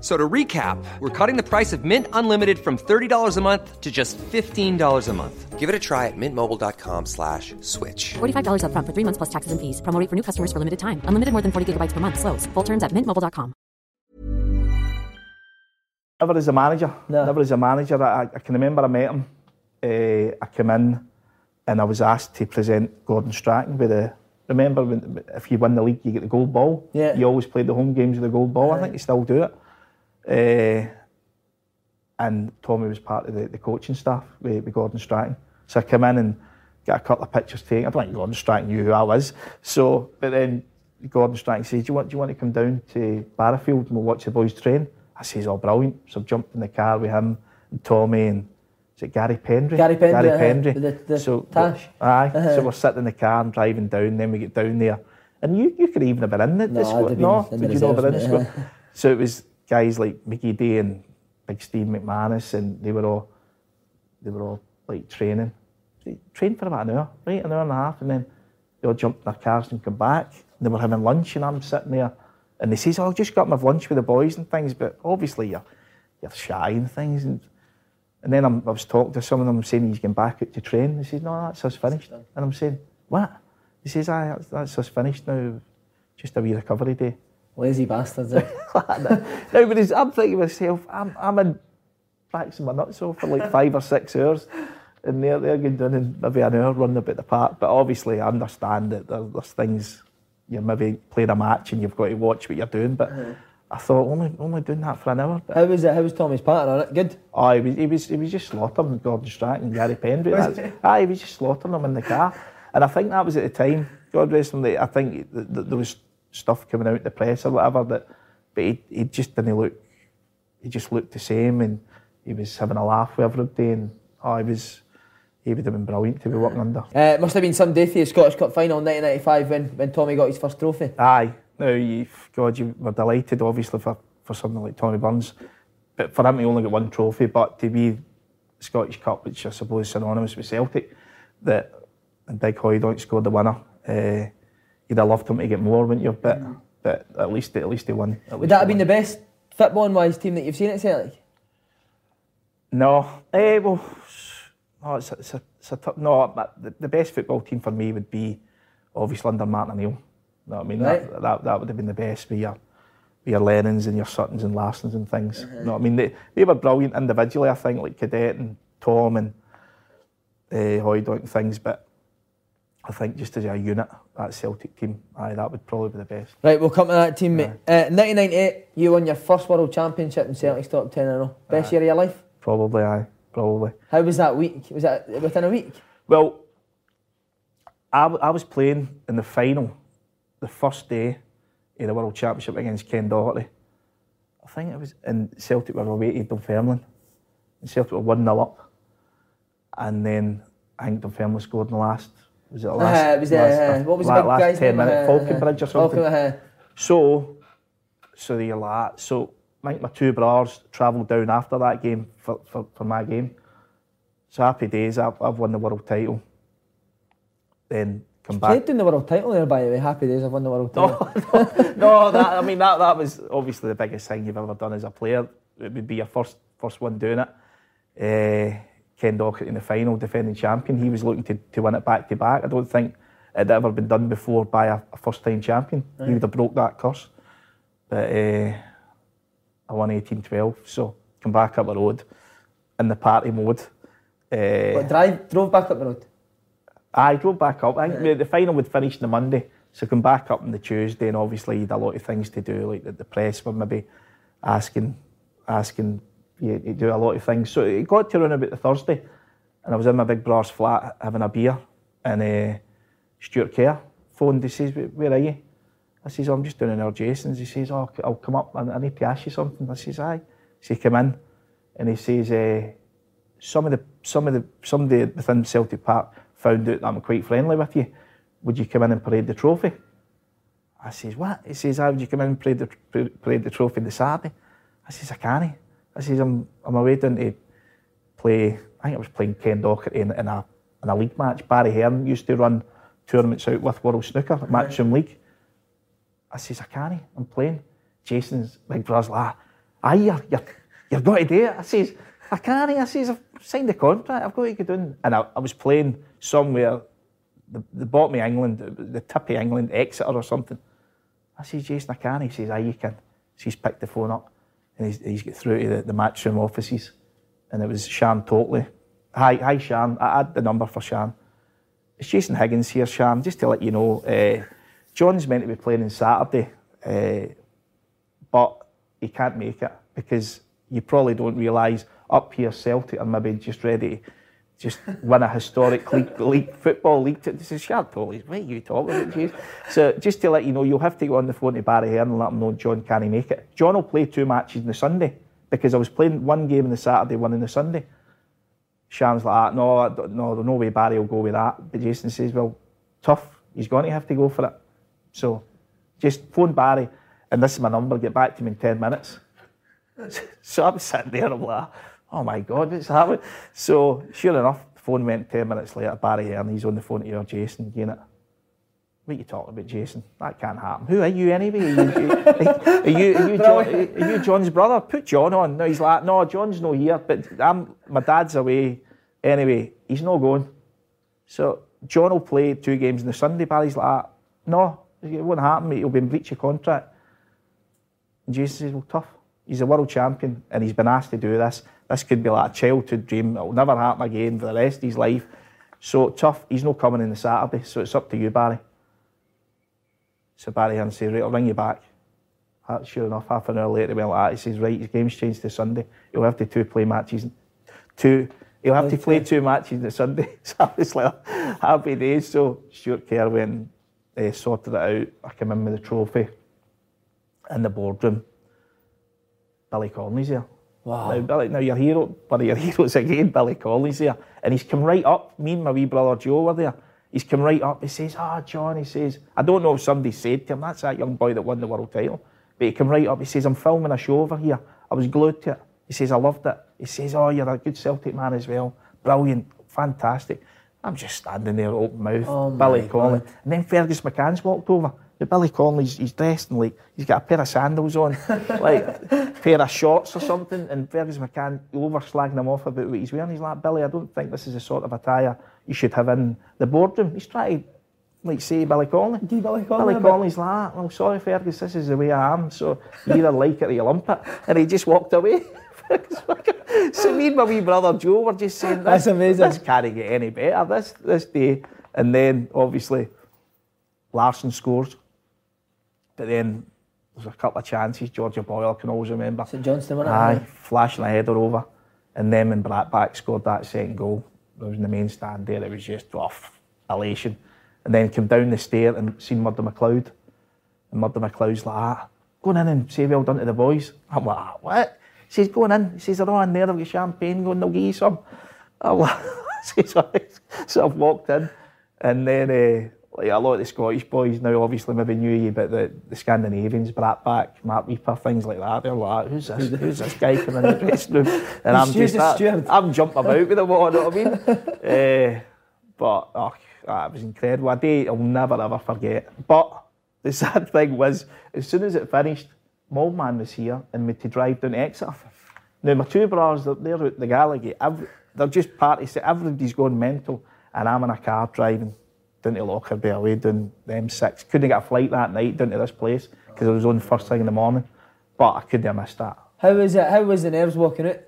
So to recap, we're cutting the price of Mint Unlimited from $30 a month to just $15 a month. Give it a try at mintmobile.com slash switch. $45 upfront for three months plus taxes and fees. Promo rate for new customers for limited time. Unlimited more than 40 gigabytes per month. Slows. Full terms at mintmobile.com. Never as a manager. No. Never as a manager. I, I can remember I met him. Uh, I came in and I was asked to present Gordon Strachan with a Remember when, if you win the league, you get the gold ball. Yeah. You always played the home games with the gold ball. I think you still do it. Uh, and Tommy was part of the, the coaching staff with, with Gordon Strachan. So I came in and got a couple of pictures taken. I don't think Gordon Strachan knew who I was. So, but then Gordon Strachan says, do you, want, do you want to come down to Barrowfield and we'll watch the boys train? I says, oh, brilliant. So I jumped in the car with him and Tommy and is it Gary Pendrey? Gary Pendrey, Gary uh-huh, Pendrey. with the- the so, tash. Aye. Uh-huh. So we're sitting in the car and driving down. Then we get down there, and you, you could even have been in the, No, the squad. have been No, did you not have been in the squad? so it was guys like Mickey Day and Big Steve McManus, and they were all they were all like training. They trained for about an hour, right, an hour and a half, and then they all jumped in their cars and come back. And they were having lunch, and I'm sitting there, and they says, "Oh, I'll just got my lunch with the boys and things," but obviously you're you're shy and things, and and then I'm, I was talking to some of them saying he's going back out to train. They says, "No, that's us finished," and I'm saying, "What?" He says, "Aye, that's, that's us finished now. Just a wee recovery day." Lazy bastards. eh? no, but it's- I'm thinking to myself, I'm, I'm in practicing my nuts off for like five or six hours, and they're, they're going down in maybe an hour running about the park. But obviously, I understand that there, there's things you're maybe playing a match and you've got to watch what you're doing. But I thought only only doing that for an hour. But How was it? How was Tommy's partner? Good. Oh, he was, he was, he was just slaughtering Gordon Strachan and Gary Pendrey. Aye, he was just slaughtering them in the car. And I think that was at the time, God rest him, I think th- th- there was stuff coming out the press or whatever, that, but he, he just didn't look, he just looked the same and he was having a laugh with everybody and oh, he was, he would have been brilliant to be working under. Uh, it must have been some day for the Scottish Cup final in 1995 when, when Tommy got his first trophy. Aye, no, you, God, you were delighted, obviously, for, for something like Tommy Burns. But for him he only got one trophy, but to be Scottish Cup, which I suppose is synonymous with Celtic, that and Big Hooijdonk scored the winner. Uh, you'd have loved him to get more, wouldn't you? But but at least at least he won. At Would that have been won. the best footballing wise team that you've seen at Celtic? No, eh, well, no, it's a, it's a, it's a no. but The, the best football team for me would be obviously under Martin O'Neill. You know what I mean? Right. That, that that would have been the best with your with your Lennons and your Suttons and Larssons and things. You know what I mean? They they were brilliant individually. I think like Cadete and Thom and uh, Hooijdonk and things, but. I think just as a unit, that Celtic team, aye, that would probably be the best. Right, we'll come to that team, mate. Uh, 1998, you won your first World Championship in Celtic's top 10 in a row. Best year of your life? Probably, aye, probably. How was that week? Was that within a week? Well, I, w- I was playing in the final, the first day of the World Championship against Ken Doherty. I think it was in Celtic were away to Dunfermline. And Celtic were 1 0 up. And then I think Dunfermline scored in the last, was it the last? uh, it was, uh, last, what was the big last guy's 10 name? minutes, Uh, Falkenbridge or something. Falken- uh, So, so you're like. So I think my two brothers travelled down after that game for, for, for my game. So happy days, I've, I've won the world title. Then come back. Played in the world title there, by the way. Happy days, I've won the world title. no, no, that, I mean that that was obviously the biggest thing you've ever done as a player. It would be your first first one doing it. Uh, Ken Doherty in the final, defending champion. He was looking to, to win it back to back. I don't think it had ever been done before by a, a first time champion. He would have broke that curse. But uh, I won 18 12. So come back up the road in the party mode. Uh, But drive, drove back up the road. I drove back up. I think the final would finish on the Monday, so come back up on the Tuesday, and obviously you had a lot of things to do, like the, the press were maybe asking, asking you to do a lot of things. So it got to around about the Thursday, and I was in my big brother's flat having a beer, and uh, Stuart Kerr phoned. He says, "Where are you?" I says, oh, "I'm just down in our Jason's." He says, "Oh, I'll come up. I, I need to ask you something." I says, "Aye." So he come in, and he says, uh, "Some of the, some of the, somebody within Celtic Park." found out that I'm quite friendly with you. Would you come in and parade the trophy? I says, what? He says, how would you come in and parade the, parade the trophy the Saturday? I says, I can't. I says, I'm, I'm away down to play, I think I was playing Ken Doherty in, in, a, in a league match. Barry Hearn used to run tournaments out with World Snooker, Matchroom League. I says, I can't. I'm playing. Jason's big brother's like, aye, you're, you're, you've got to do it. I says, I can't. I says, I've signed the contract. I've got to get down. And I, I was playing somewhere, the, the bottom of England, the, the tip of England, Exeter or something. I says, Jason, I can't. He says, aye, you can. So he's picked the phone up and he's, he's got through to the, the matchroom offices. And it was Shan Totley. Hi, hi, Shan. I had the number for Shan. It's Jason Higgins here, Shan. Just to let you know, uh, John's meant to be playing on Saturday, uh, but he can't make it because you probably don't realise up here Celtic are maybe just ready to just win a historic league, league football league. This is Shan Totley. What are you talking about, Jason? So just to let you know, you'll have to go on the phone to Barry Hearn and let him know John can't make it. John will play two matches on the Sunday because I was playing one game on the Saturday, one on the Sunday. Shan's like, ah, no, no, no way Barry will go with that. But Jason says, well, tough. He's going to have to go for it. So just phone Barry, and this is my number. Get back to me in 10 minutes. so I'm sitting there, I'm like, oh my God, what's happening? So sure enough, the phone went 10 minutes later. Barry Hearn, he's on the phone to your Jason, it. What are you talking about, Jason? That can't happen. Who are you anyway? Are you, are you, are you, John, are you John's brother? Put John on. No, he's like, no, John's not here, but I'm, my dad's away. Anyway, he's not going. So John will play two games on the Sunday. Barry's like, ah, no, it won't happen. Mate. He'll be in breach of contract. And Jason says, well, tough. He's a world champion and he's been asked to do this. This could be like a childhood dream. It'll never happen again for the rest of his life. So tough. He's not coming in the Saturday. So it's up to you, Barry. So Barry Hearn say, right, I'll ring you back. Sure enough, half an hour later, he went like. He says, right, his game's changed to Sunday. He'll have to two play matches. Two, he'll have to play two matches on Sunday. So I was like, happy days. So Stuart Kerr went, uh, sorted it out. I came in with the trophy in the boardroom. Billy Connolly's here. Wow. Now, Billy, now your hero, one of your heroes again, Billy Connolly's there. And he's come right up. Me and my wee brother Joe were there. He's come right up. He says, Ah, John, he says, I don't know if somebody said to him, that's that young boy that won the world title. But he come right up. He says, I'm filming a show over here. I was glued to it. He says, I loved it. He says, Oh, you're a good Celtic man as well. Brilliant. Fantastic. I'm just standing there, open mouth. Oh Billy Connolly. And then Fergus McCann's walked over. The Billy Connolly's he's dressed in like he's got a pair of sandals on, like a pair of shorts or something. And Fergus McCann over slagging him off about what he's wearing. He's like, Billy, I don't think this is the sort of attire you should have in the boardroom. He's trying to like say Billy Connolly. Give Billy Connolly Billy. Connolly's like, "Ah, well, sorry, Fergus, this is the way I am. So you either like it or you lump it. And he just walked away. so me and my wee brother Joe were just saying, That's amazing. This can't get any better this this day. And then obviously Larsson scores. But then there's a couple of chances. Georgia Boyle, I can always remember. St Johnstone, wasn't it? Aye, flashing a header over. And then when Brattbakk scored that second goal, there was in the main stand there, it was just off elation. And then came down the stair and seen Murdo McLeod. And Murdo McLeod's like, ah, going in and say well done to the boys. I'm like, ah, what? He says, going in. He says, they're all in there, they've got champagne going, they'll give you some. I'm like, says, "All right." so I've walked in. And then uh, like a lot of the Scottish boys now obviously maybe knew you, but the, the Scandinavians, Brat Back, Marc Rieper, things like that, they're like, who's this? who's this guy coming in the dressing room? And I'm just, that. I'm jumping about with them you know what I mean? uh, but oh, it was incredible. A day I'll never ever forget. But the sad thing was, as soon as it finished, my old man was here and we had to drive down to Exeter. Now my two brothers, they're, they're out the Gallagher. They're just party. So everybody's going mental, and I'm in a car driving down to Lockerbie away down the M6. Couldn't get a flight that night down to this place because I was on first thing in the morning. But I couldn't have missed that. How was it? How was the nerves walking out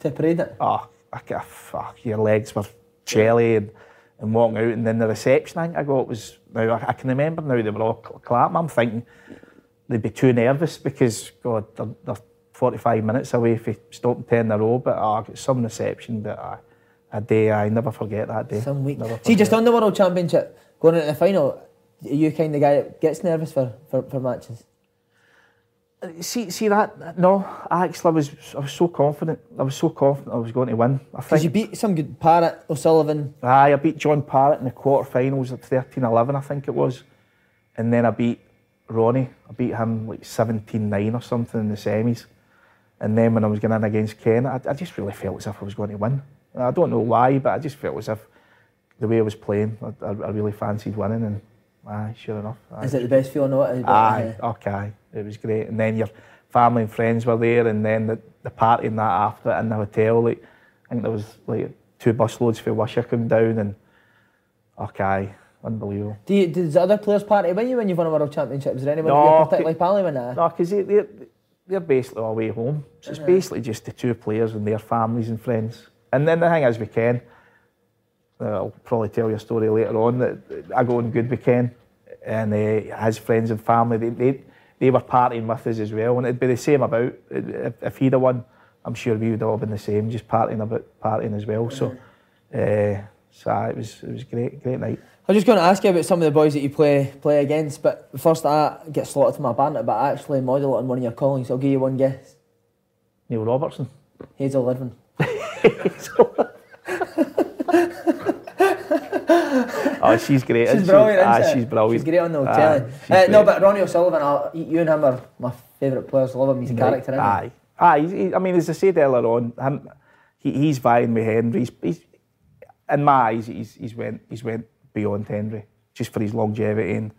to parade it? oh, I got fuck, your legs were jelly and, and walking out, and then the reception I think I got was now I, I can remember now they were all clapping. I'm thinking they'd be too nervous because God, they're, they're 45 minutes away if they stop and turn the row, but oh, I got some reception, but uh, a day I never forget that day. Some week. See, just on the World Championship, going into the final, are you kind of guy that gets nervous for, for, for matches? Uh, see, see that? No, I actually was. I was so confident. I was so confident I was going to win. I think. you beat some good Parrott, O'Sullivan. Aye, I beat John Parrott in the quarterfinals at 13-11, I think it was. And then I beat Ronnie. I beat him like 17-9 or something in the semis. And then when I was going in against Ken, I, I just really felt as if I was going to win. I don't know why, but I just felt as if the way I was playing, I, I, I really fancied winning. And aye, sure enough. Aye. Is it the best feeling of it? Aye, okay, it was great. And then your family and friends were there, and then the, the party and that after in the hotel. Like, I think there was like two busloads for Wishaw come down, and okay, unbelievable. Do you, does the other players party with you when you've won a World Championship? Is there anyone No, that you're particularly pally with? Nah? No, because they, they're, they're basically away home. So it's basically just the two players and their families and friends. And then the thing is, we Ken, uh, I'll probably tell you a story later on that I go on good with Ken and uh, his friends and family, they, they, they were partying with us as well. And it'd be the same about, if, if he'd have won, I'm sure we would have all been the same, just partying about partying as well. So, uh, so aye, it was it was great, great night. I was just going to ask you about some of the boys that you play play against, but first I get slotted to my banter, but I actually model it on one of your callings. I'll give you one guess. Neil Robertson. Hazel Irvine. Oh, she's great. She's she? brilliant, isn't she? she's brilliant. She's great on the telly. she's Uh, no, but Ronnie O'Sullivan, I, you and him are my favourite players. Love him. He's a character, isn't he? Aye, aye. he- I mean, as I said earlier on, him, he, he's vying with Hendry. He's, he's, in my eyes, he's, he's went he's went beyond Hendry just for his longevity and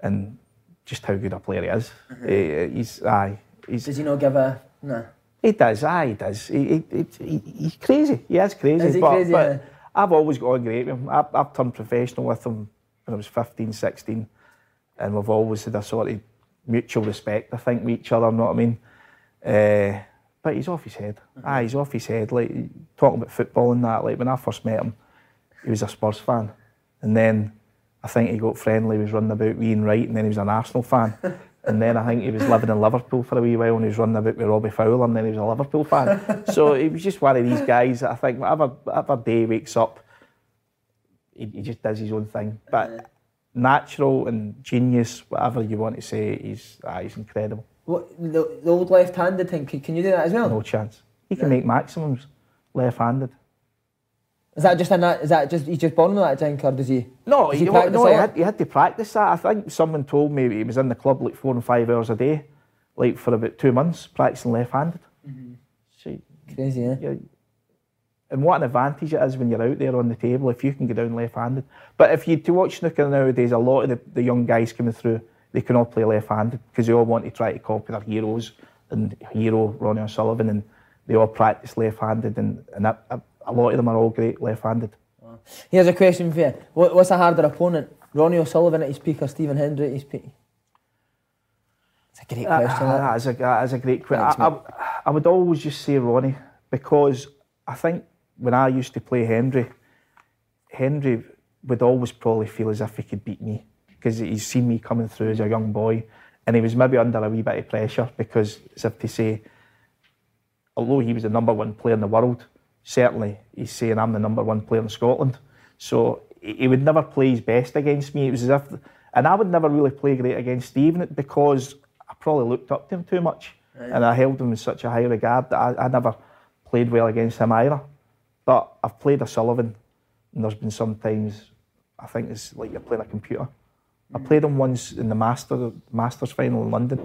and just how good a player he is. Mm-hmm. He- he's aye. He's, Does he not give a no? He does, aye, he does. He, he, he, he- he's crazy. He is crazy. Is he but, crazy, but yeah? I've always got on great with him. I've, I've turned professional with him when I was 15, 16, and we've always had a sort of mutual respect, I think, with each other, know what I mean? Uh, but he's off his head. Mm-hmm. Aye, he's off his head. Like, talking about football and that, like, when I first met him, he was a Spurs fan. And then I think he got friendly, he was running about Ian Wright, and then he was an Arsenal fan. And then I think he was living in Liverpool for a wee while and he was running about with Robbie Fowler and then he was a Liverpool fan. so he was just one of these guys that I think whatever, whatever day he wakes up, he, he just does his own thing. But natural and genius, whatever you want to say, he's, ah, he's incredible. What the, the old left-handed thing? Can, can you do that as well? No chance. He can make maximums left-handed. Is that just a nat- is that just he's just born with that, think, or does he? No, does he, practice no, he had, he had to practice that. I think someone told me he was in the club like four and five hours a day, like for about two months, practicing left-handed. Mm-hmm. See, Crazy, yeah. yeah. And what an advantage it is when you're out there on the table if you can go down left-handed. But if you to watch snooker nowadays, a lot of the, the young guys coming through, they can all play left-handed because they all want to try to copy their heroes and hero Ronnie O'Sullivan, and they all practice left-handed, and, and a, a lot of them are all great left-handed. Here's a question for you. What, what's a harder opponent? Ronnie O'Sullivan at his peak or Stephen Hendry at his peak? It's a great ah, question. that. That is a, that is a great question. I. I, I would always just say Ronnie because I think when I used to play Hendry, Hendry would always probably feel as if he could beat me because he's seen me coming through as a young boy and he was maybe under a wee bit of pressure because as if to say, although he was the number one player in the world, certainly he's saying I'm the number one player in Scotland. So he would never play his best against me. It was as if, and I would never really play great against Stephen because I probably looked up to him too much and I held him in such a high regard that I, I never played well against him either. But I've played a Sullivan and there's been some times I think it's like you're playing a computer. I mm. played him once in the Master Masters final in London.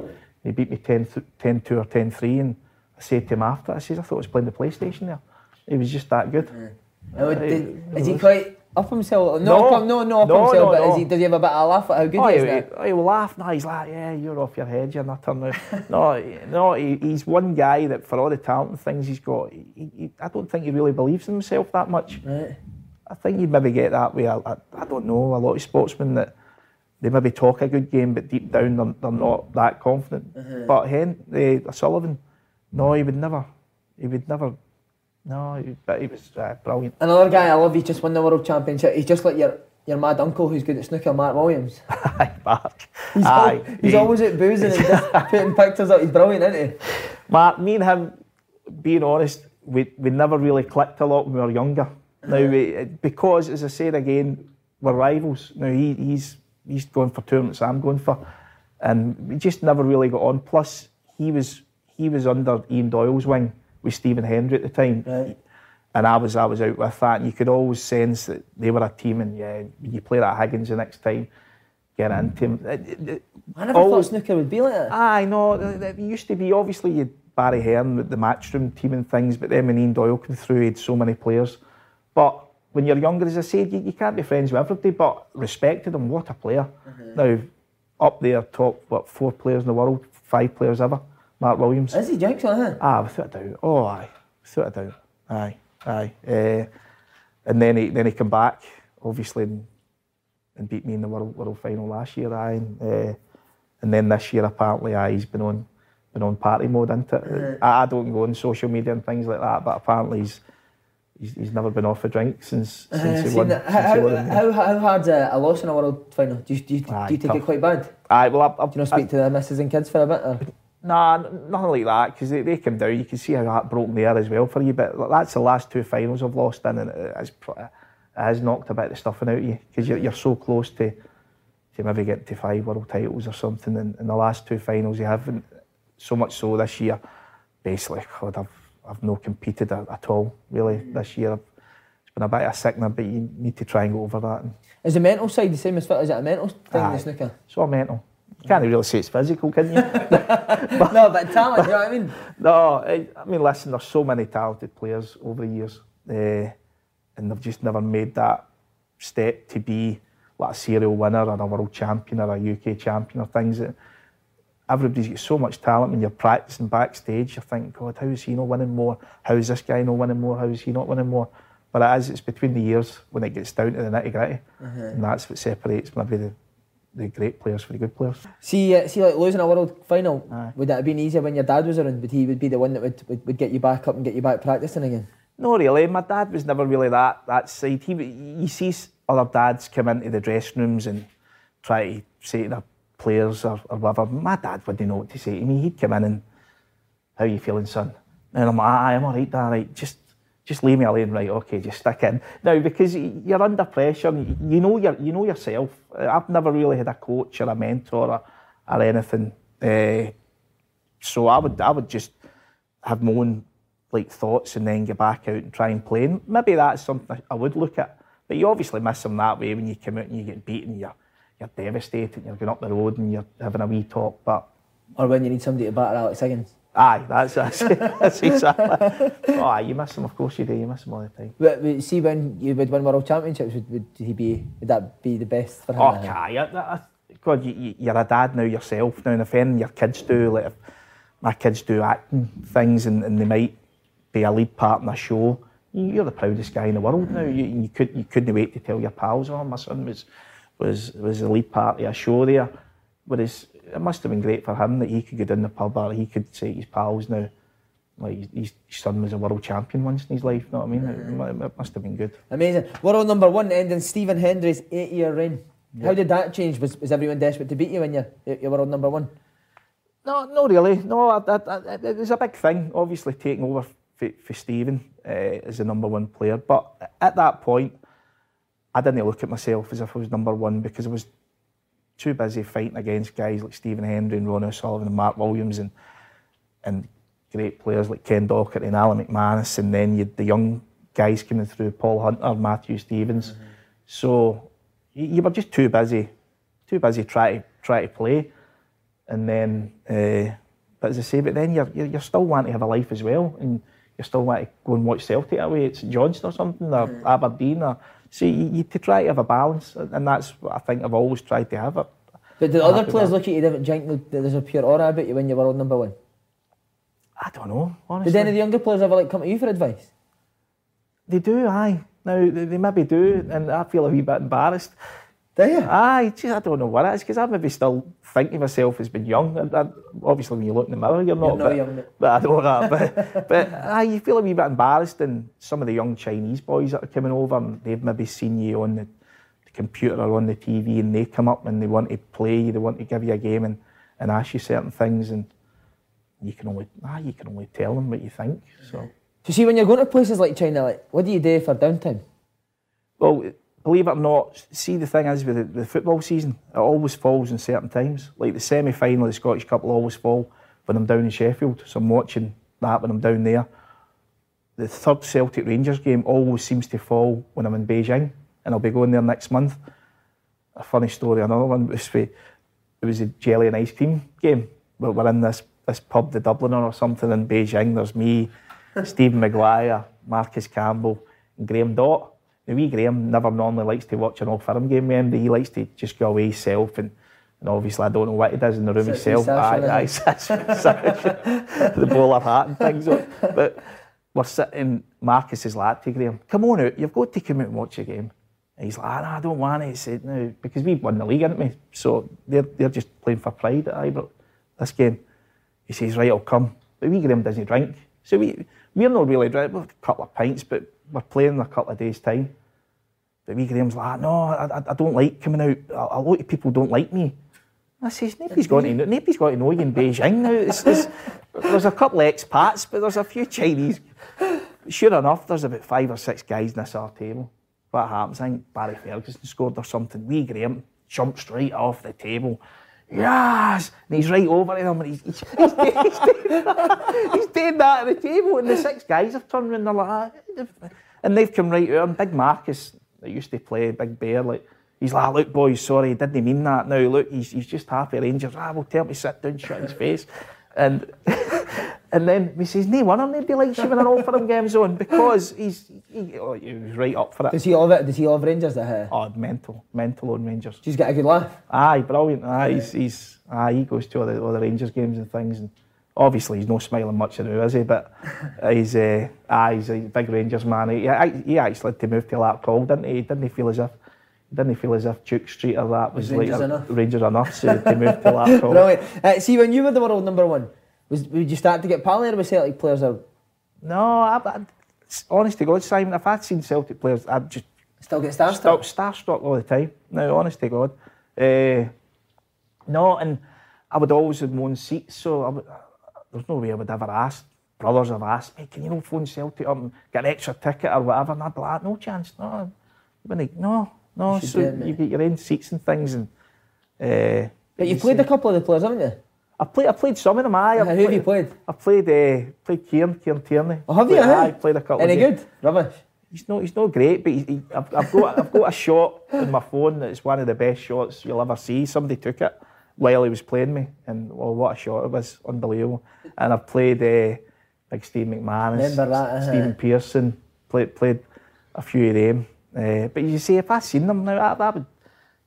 He beat me 10, 10 2 or 10 3. And I said to him after, I said, I thought I was playing the PlayStation there. He was just that good. Uh, Uh, did- is he quite up himself? No, No. up, no, no, up No, himself. no, but no. Is he, does he have a bit of a laugh at how good Oh, he is? he, he will laugh. No, he's like, yeah, you're off your head, you nutter now. no, no, he, he's one guy that for all the talent and things he's got, he, he, I don't think he really believes in himself that much. Right. I think you'd maybe get that way. I, I, I don't know. A lot of sportsmen that they maybe talk a good game, but deep down they're, they're not that confident. Uh-huh. But Hen, uh, Sullivan, no, he would never. He would never. No, he, but he was uh, brilliant. Another guy I love, he just won the world championship. He's just like your your mad uncle who's good at snooker, Mark Williams. Aye, Mark. He's, Aye, al- he's he- always at boozing and just putting pictures up. He's brilliant, isn't he? Mark, me and him, being honest, we, we never really clicked a lot when we were younger. Now, we, because, as I said again, we're rivals. Now, he, he's he's going for tournaments I'm going for. And we just never really got on. Plus, he was he was under Ian Doyle's wing with Stephen Hendry at the time. Right. And I was I was out with that. And you could always sense that they were a team. And yeah, you play that Higgins the next time, get into him. It- it- I never all- thought snooker would be like that. Th- th- it used to be obviously you Barry Hearn with the matchroom team and things, but then when Ian Doyle came through, he had so many players. But when you're younger, as I said, you, you can't be friends with everybody, but respected him. What a player! Uh-huh. Now up there, top what four players in the world, five players ever. Mark Williams. Is he jinx, huh? Ah, without a doubt. Oh, aye, without a doubt. Aye, aye. Uh, and then he then he came back, obviously, and, and beat me in the world world final last year. Aye, and, uh, and then this year apparently, aye, he's been on been on party mode, into it. I, I don't go on social media and things like that, but apparently he's he's, he's never been off a drink since Uh, since he won. since How, he how, won. how, how hard's a, a loss in a world final? Do you, do you, Aye, do you take tough. it quite bad? Aye, well, I, I, you not speak to the missus and kids for a bit? Or? Nah, nothing like that because they, they come down. You can see how heartbroken they are as well for you. But that's the last two finals I've lost in, and it has, it has knocked a bit of the stuffing out of you because you're, you're so close to to maybe getting to five world titles or something. And in the last two finals, you haven't. So much so this year, basically, God, I've I've not competed at, at all really mm. this year. It's been a bit of a sickener, but you need to try and go over that. And, Is the mental side the same as fit? Is it a mental thing, the snooker? it's all mental. Can't really say it's physical, can you? no, but talent, you know what I mean? No, I, I mean, listen, there's so many talented players over the years, uh, and they've just never made that step to be like a serial winner or a world champion or a UK champion or things. That everybody's got so much talent when you're practicing backstage. You think, God, how is he not winning more? How is this guy not winning more? How is he not winning more? But it is, it's between the years when it gets down to the nitty gritty, and that's what separates maybe the, the great players for the good players. See, uh, see, like losing a world final, Aye. would that have been easier when your dad was around? Would he would be the one that would, would, would get you back up and get you back practicing again? No, really. My dad was never really that that side. He, you see other dads come into the dressing rooms and try to say to their players or, or whatever. My dad wouldn't know what to say to me. He'd come in and, "How you feeling, son?" And I'm like, I'm all right, dad. Right, just just leave me alone, right? Okay, just stick in." Now, because you're under pressure, you know your you know yourself. Uh, I've never really had a coach or a mentor or, or anything. Uh, so I would I would just have my own like thoughts and then get back out and try and play. And maybe that's something I would look at. But you obviously miss them that way when you come out and you get beaten, you're you're devastated, you're going up the road and you're having a wee talk. But Or when you need somebody to batter Alex Higgins? Aye, that's that's, that's exactly. Oh, aye, you miss them, of course you do. You miss them all the time. But, but see, when you would win world championships, would, would he be? Would that be the best for him? Oh, I- I- God, you, you- you're a dad now yourself now, and if any of your kids do, like if my kids do acting things and, and they might be a lead part in a show, you- you're the proudest guy in the world now. You, you, could, you couldn't wait to tell your pals, oh, my son was, was, was the lead part of a show there. Whereas it must have been great for him that he could go down the pub or he could say his pals now, like his, his son was a world champion once in his life, you know what I mean? It, mu- it must have been good. Amazing. World number one ending Stephen Hendry's eight-year reign. How did that change? Was, was everyone desperate to beat you when you're, you're world number one? No, not really. No, I, I, I, it was a big thing, obviously, taking over for, for Stephen uh, as the number one player. But at that point, I didn't look at myself as if I was number one because I was too busy fighting against guys like Stephen Hendry and Ronnie O'Sullivan and Mark Williams and and great players like Ken Doherty and Alan McManus. And then you the young guys coming through, Paul Hunter, Matthew Stevens. So you, you were just too busy, too busy trying to try to play, and then. Uh, but as I say, but then you're, you're, you're still wanting to have a life as well, and you still want to go and watch Celtic away at St Johnstone or something, or mm. Aberdeen, or so you, you to try to have a balance, and that's what I think I've always tried to have it. But the other players look at you different, think that there's a pure aura about you when you were world number one? I don't know, honestly. Did any of the younger players ever like come to you for advice? They do, aye. Now they, they maybe do, and I feel a wee bit embarrassed. Do you? Aye, geez, I don't know what it is because I maybe still think of myself as being young. I, I, obviously, when you look in the mirror, you're not. You're but, young, but I know that. But, but aye, you feel a wee bit embarrassed, and some of the young Chinese boys that are coming over, and they've maybe seen you on the, the computer or on the TV, and they come up and they want to play you, they want to give you a game, and, and ask you certain things, and you can only ah, you can only tell them what you think. So. So see, when you're going to places like China, like what do you do for downtime? Well believe it or not, see the thing is with the, the, football season, it always falls in certain times. Like the semi final of the Scottish Cup will always fall when I'm down in Sheffield, so I'm watching that when I'm down there. The third Celtic Rangers game always seems to fall when I'm in Beijing, and I'll be going there next month. A funny story, another one was it was a jelly and ice cream game. We're, we're in this this pub, the Dubliner or something in Beijing. There's me, Stephen Maguire, Marcus Campbell, and Graham Dott the wee Graham never normally likes to watch an old firm game with him. He likes to just go away himself and, and obviously I don't know what he does in the room himself. Aye, sits the bowler hat and things. But we're sitting, Marcus is like to Graham, come on out, you've got to come out and watch a game. And he's like, "No, I don't want it. He said, no, because we won the league, haven't we? So they're, they're just playing for pride at Ibrox. This game, he says, right, I'll come. But wee Graham doesn't drink. So we, we're not really drinking, a couple of pints, but we're playing in a couple of days' time. But wee Graham's like, ah, no, I, I don't like coming out. A, a lot of people don't like me. I says, nobody's got to know, nobody's got to know you in Beijing now. It's, it's, there's a couple of expats, but there's a few Chinese. Sure enough, there's about five or six guys in this our table. What happens? I think Barry Ferguson scored or something. Wee Graham jumps straight off the table. Yes! And he's right over them and he's, he's, he's, doing, that, he's doing that at the table and the six guys have turned around and they're like, ah. and they've come right out and Big Marcus that used to play Big Bear, like, he's like, look, boys, sorry, didn't mean that. Now, look, he's, he's just happy Rangers. Ah, well, tell him to sit down, shut his face. And and then we says, no wonder nobody likes you when an Old Firm game's on because he's he, oh, he, was right up for it. Does he love it? Does he love Rangers? That. Oh, mental, mental on Rangers. He's got a good laugh. Aye, brilliant. Aye, he's, he's aye, he goes to all the, all the Rangers games and things. And obviously, he's not smiling much now, is he? But he's, uh, aye, he's a big Rangers man. He, he actually had to move to Larkhall, didn't he? Didn't he feel as if didn't feel as if Duke Street or that was Rangers like enough. Rangers enough, so to move to. Brilliant. Uh, see, when you were the world number one, was would you start to get pally with Celtic players? Or? No, I, I, honest to God, Simon, if I'd seen Celtic players, I'd just still get starstruck. starstruck all the time. No, honest to God. Uh, no, and I would always have known seats, so I would, there's no way I would ever ask. Brothers have asked me, can you not phone Celtic up and get an extra ticket or whatever? And I'd be like, no chance, no. no, no. You so you get your own seats and things. And, uh, but you played a couple of the players, haven't you? I played. I played some of them. Aye. Who have you played? I played. Uh, played Kieran, Kieran Tierney. Oh, have you? Played, aye, played a couple. Of players. Any good? Rubbish. He's not. He's not great, but he, he, I've, I've got. I've got a shot on my phone that's one of the best shots you'll ever see. Somebody took it while he was playing me, and well, what a shot it was! Unbelievable. And I've played uh, like Steve McManus, that, uh-huh. Stephen Pearson. Played played a few of them. Uh, but you see, if I seen them now, I, I would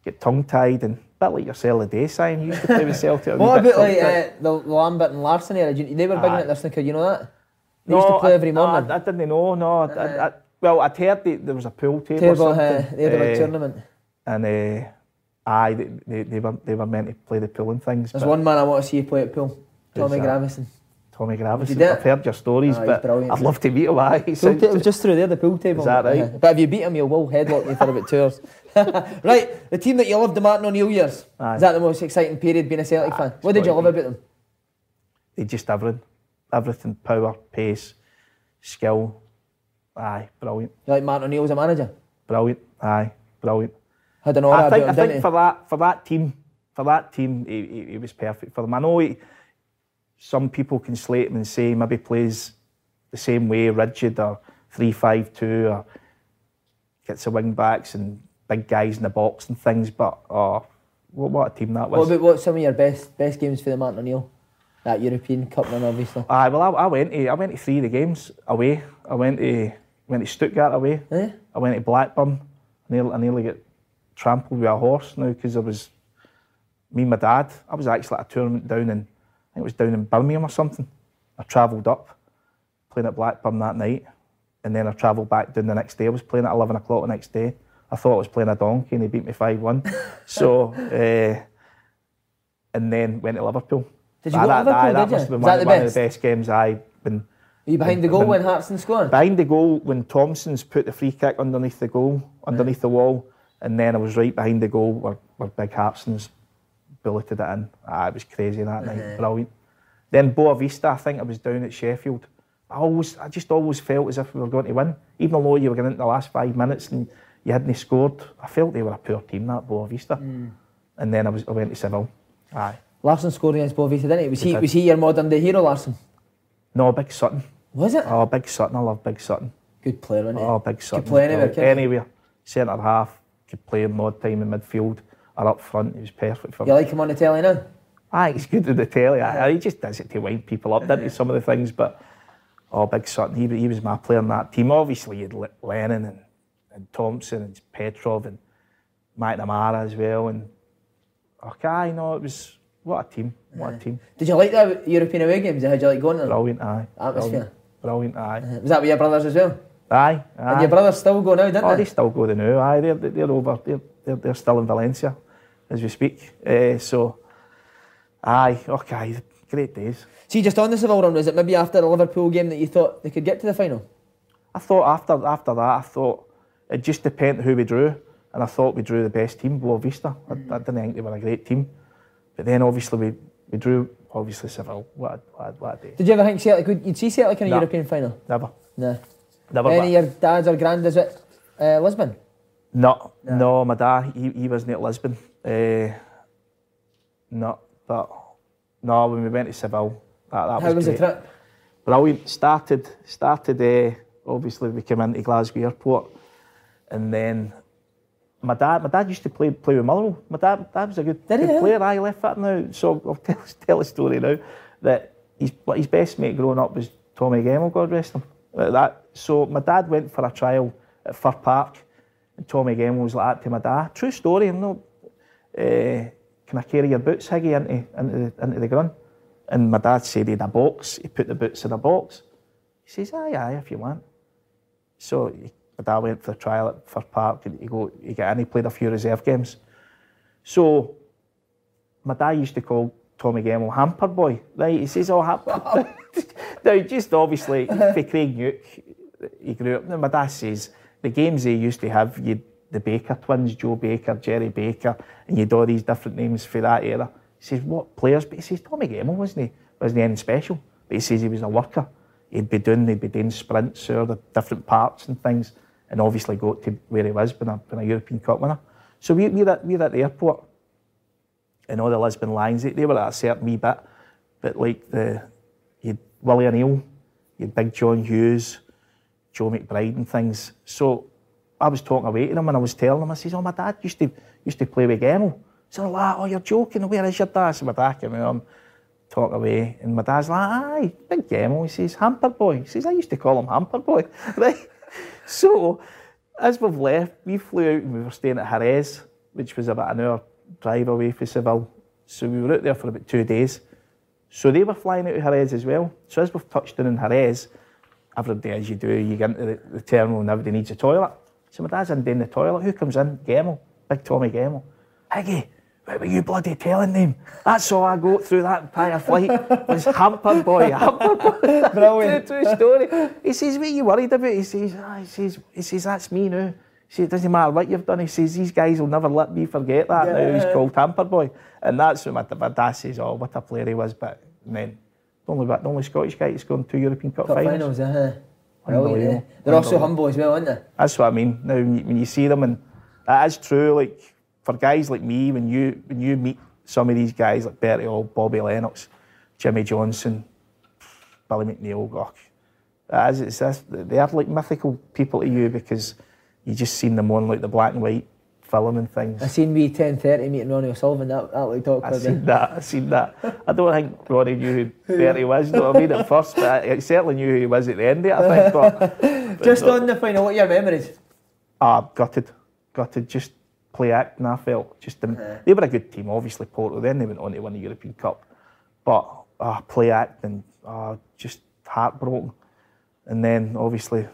get tongue tied and bit like yourself a day, Simon. You used to play with Celtic. what about like uh, the Lambert and Larsson era? They were big in this snooker, you know that? They no, used to play every morning. I, I didn't know, no. I, I, well, I'd heard that there was a pool table. Table, or uh, they had a big uh, tournament. And uh, aye, they, they, they, were, they were meant to play the pool and things. There's one man I want to see you play at pool, Tommy Gravesen. Tommy Gravesen. I've heard your stories, ah, but I'd love to meet him. Aye, it was just through there, the pool table. Is that right? But if you beat him, you will headlock you for about two hours. right, the team that you loved, the Martin O'Neill years. Aye. Is that the most exciting period being a Celtic Aye, fan? What did you love about them? They just everything. Everything, power, pace, skill. Aye, brilliant. You like Martin O'Neill as a manager? Brilliant. Aye, brilliant. Had an aura I think, I think for that for that team, for that team, he, he, he was perfect for them. I know he, some people can slate him and say maybe plays the same way, rigid or three five two, or gets the wing backs and big guys in the box and things. But oh, what, what a team that was. What about what some of your best best games for the Martin O'Neill? That European Cup run, obviously. Aye, well, I, I went to I went to three of the games away. I went to went to Stuttgart away. Eh? I went to Blackburn. I nearly, I nearly got trampled with a horse now because I was me and my dad. I was actually at a tournament down in think it was down in Birmingham or something. I travelled up, playing at Blackburn that night, and then I travelled back down the next day. I was playing at eleven o'clock the next day. I thought I was playing a donkey, and he beat me five one. so, uh, and then went to Liverpool. Did you go to Liverpool, that did must have been Was one, the one of the best games I've been. Are you behind the goal when Hartson scored? Behind the goal when Thompson's put the free kick underneath the goal, underneath the wall, and then I was right behind the goal where, where Big Hartson's bulleted it in. Ah, it was crazy that night, brilliant. Then Boavista, I think I was down at Sheffield. I always, I just always felt as if we were going to win, even though you were getting into the last five minutes and you hadn't scored. I felt they were a poor team that Boa Vista. And then I was, I went to Seville. Aye, Larsson scored against Boavista, didn't he? Was he did. was he your modern day hero, Larsson? no, Big Sutton. Was it? Oh, Big Sutton, I love Big Sutton. Good player, wasn't he? Oh, big Sutton. Could play anywhere, Oh, couldn't anywhere. Centre half, could play him odd time in midfield or up front. He was perfect for You me. like him on the telly now? Aye, he's good at the telly. Aye, he just does it to wind people up, doesn't he? Some of the things, but oh, Big Sutton, he, he was my player in that team. Obviously, you had Le- Lennon and, and Thompson and Petrov and McNamara as well. And okay, aye, no, it was what a team, what a team. Did you like the European away games? How'd you like going them? Brilliant, aye. Atmosphere. Brilliant, brilliant aye. Uh, was that with your brothers as well? Aye, And aye. your brothers still go now, didn't Oh, they? they still go now. Aye, they're, they're over. They're, they're, they're still in Valencia as we speak. Uh, so, aye, okay, great days. See, just on the Seville run, was it maybe after the Liverpool game that you thought they could get to the final? I thought after after that, I thought it just depended who we drew, and I thought we drew the best team, Boavista. I, I didn't think they were a great team, but then obviously we, we drew obviously Seville. What a, what a, what a day. Did you ever think Celtic would you'd see Celtic in a No. European final? Never, No. never. Any of your dads or grandads at uh, Lisbon? No, no, my dad, he, he wasn't at Lisbon. Uh, no, but no, when we went to Seville, that, that How was the great. trip? Brilliant. Started, started. Uh, obviously, we came into Glasgow Airport, and then my dad, my dad used to play play with Motherwell. My dad, dad was a good, Did he, good yeah? player. I left that now, so I'll tell, tell a story now that his his best mate growing up was Tommy Gemmell, God rest him. Uh, That so my dad went for a trial at Fir Park, and Tommy Gemmell was like that to my dad. True story. I'm not. Uh, can I carry your boots, Higgy, into into the, into the ground? And my dad said he had a box. He put the boots in a box. He says, aye, aye, if you want. So he, my dad went for a trial at Fir Park and he, go, he got in, he played a few reserve games. So my dad used to call Tommy Gemmell Hamper Boy. Right, he says, oh, Hamper. now, just obviously, for Craig Newk, he grew up. Now, my dad says, the games they used to have, you'd the Baker twins, Joe Baker, Gerry Baker, and you'd all these different names for that era. He says, what players? But he says, Tommy Gemmell, wasn't he? Wasn't he anything special? But he says he was a worker. He'd be doing, he'd be doing sprints or the different parts and things, and obviously got to where he was, being a, a European Cup winner. So we, we're, at, we're at the airport, and all the Lisbon Lions, they, they were at a certain wee bit, but like the, you'd Willie O'Neill, you'd Big John Hughes, Joe McBride and things. So I was talking away to them and I was telling them, I says, oh, my dad used to used to play with Gemmell. So like, oh, you're joking, where is your dad? So my dad came on, talking away, and my dad's like, aye, Big Gemmell. He says, Hamper Boy. He says, I used to call him Hamper Boy. right? So as we've left, we flew out and we were staying at Jerez, which was about an hour drive away from Seville. So we were out there for about two days. So they were flying out to Jerez as well. So as we've touched in in Jerez, every day as you do, you get into the, the terminal and everybody needs a toilet. So my dad's in doing the toilet. Who comes in? Gemmell, big Tommy Gemmell. Higgy, what were you bloody telling them? That's all I got through that entire flight was hamper boy, hamper boy. Brilliant. true, true story. He says, what are you worried about? He says, ah, he says, he says, that's me now. He says, it doesn't matter what you've done. He says, these guys will never let me forget that now. He's called Hamper Boy. And that's what my, my dad says, oh, what a player he was. But then, the only, the only Scottish guy to score in two European Cup, Cup finals. finals, uh-huh. Brilliant? They're also humble as well, aren't they? That's what I mean. Now, when you, see them, and that is true. Like for guys like me, when you when you meet some of these guys like Bertie Auld, Bobby Lennox, Jimmy Johnstone, Billy McNeill, gosh, as it's, that's, they are like mythical people to you because you just seen them on like the black and white film and things. I seen me ten thirty meeting Ronnie O'Sullivan. That that looked awkward. I then. seen that. I seen that. I don't think Ronnie knew who Bertie was. You know what I mean at first, but I, I certainly knew who he was at the end of it. I think. But, but Just no- on the final, what are your memories? Ah, gutted, gutted. Just play acting. I felt just the, they were a good team. Obviously, Porto. Then they went on to win the European Cup, but ah, play acting. Ah, just heartbroken. And then obviously,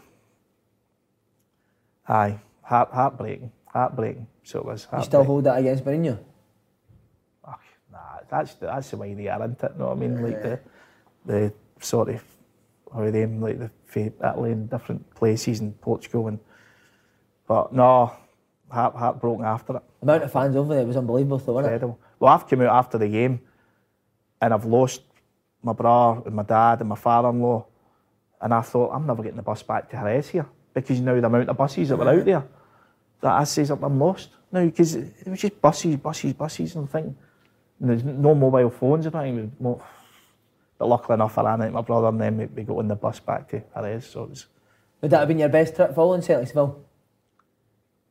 aye, heart heartbreaking, heartbreaking. So it was. You still hold that against Mourinho? Ach, nah, that's the, that's the way they are, isn't it? You know what I mean? Like the the sort of how they like the Italy and different places in Portugal and but no, heart heartbroken after it. The amount of fans over there was unbelievable, though, wasn't it? Well, I've come out after the game and I've lost my brother and my dad and my father-in-law, and I thought I'm never getting the bus back to Jerez here because you know the amount of buses that were out there. That I says I'm lost now because it was just buses, buses, buses, and I'm thinking and there's no mobile phones about mo- But luckily enough, I ran out my brother and then we, got on the bus back to Jerez. So it was, Would that have been your best trip following Celticsville?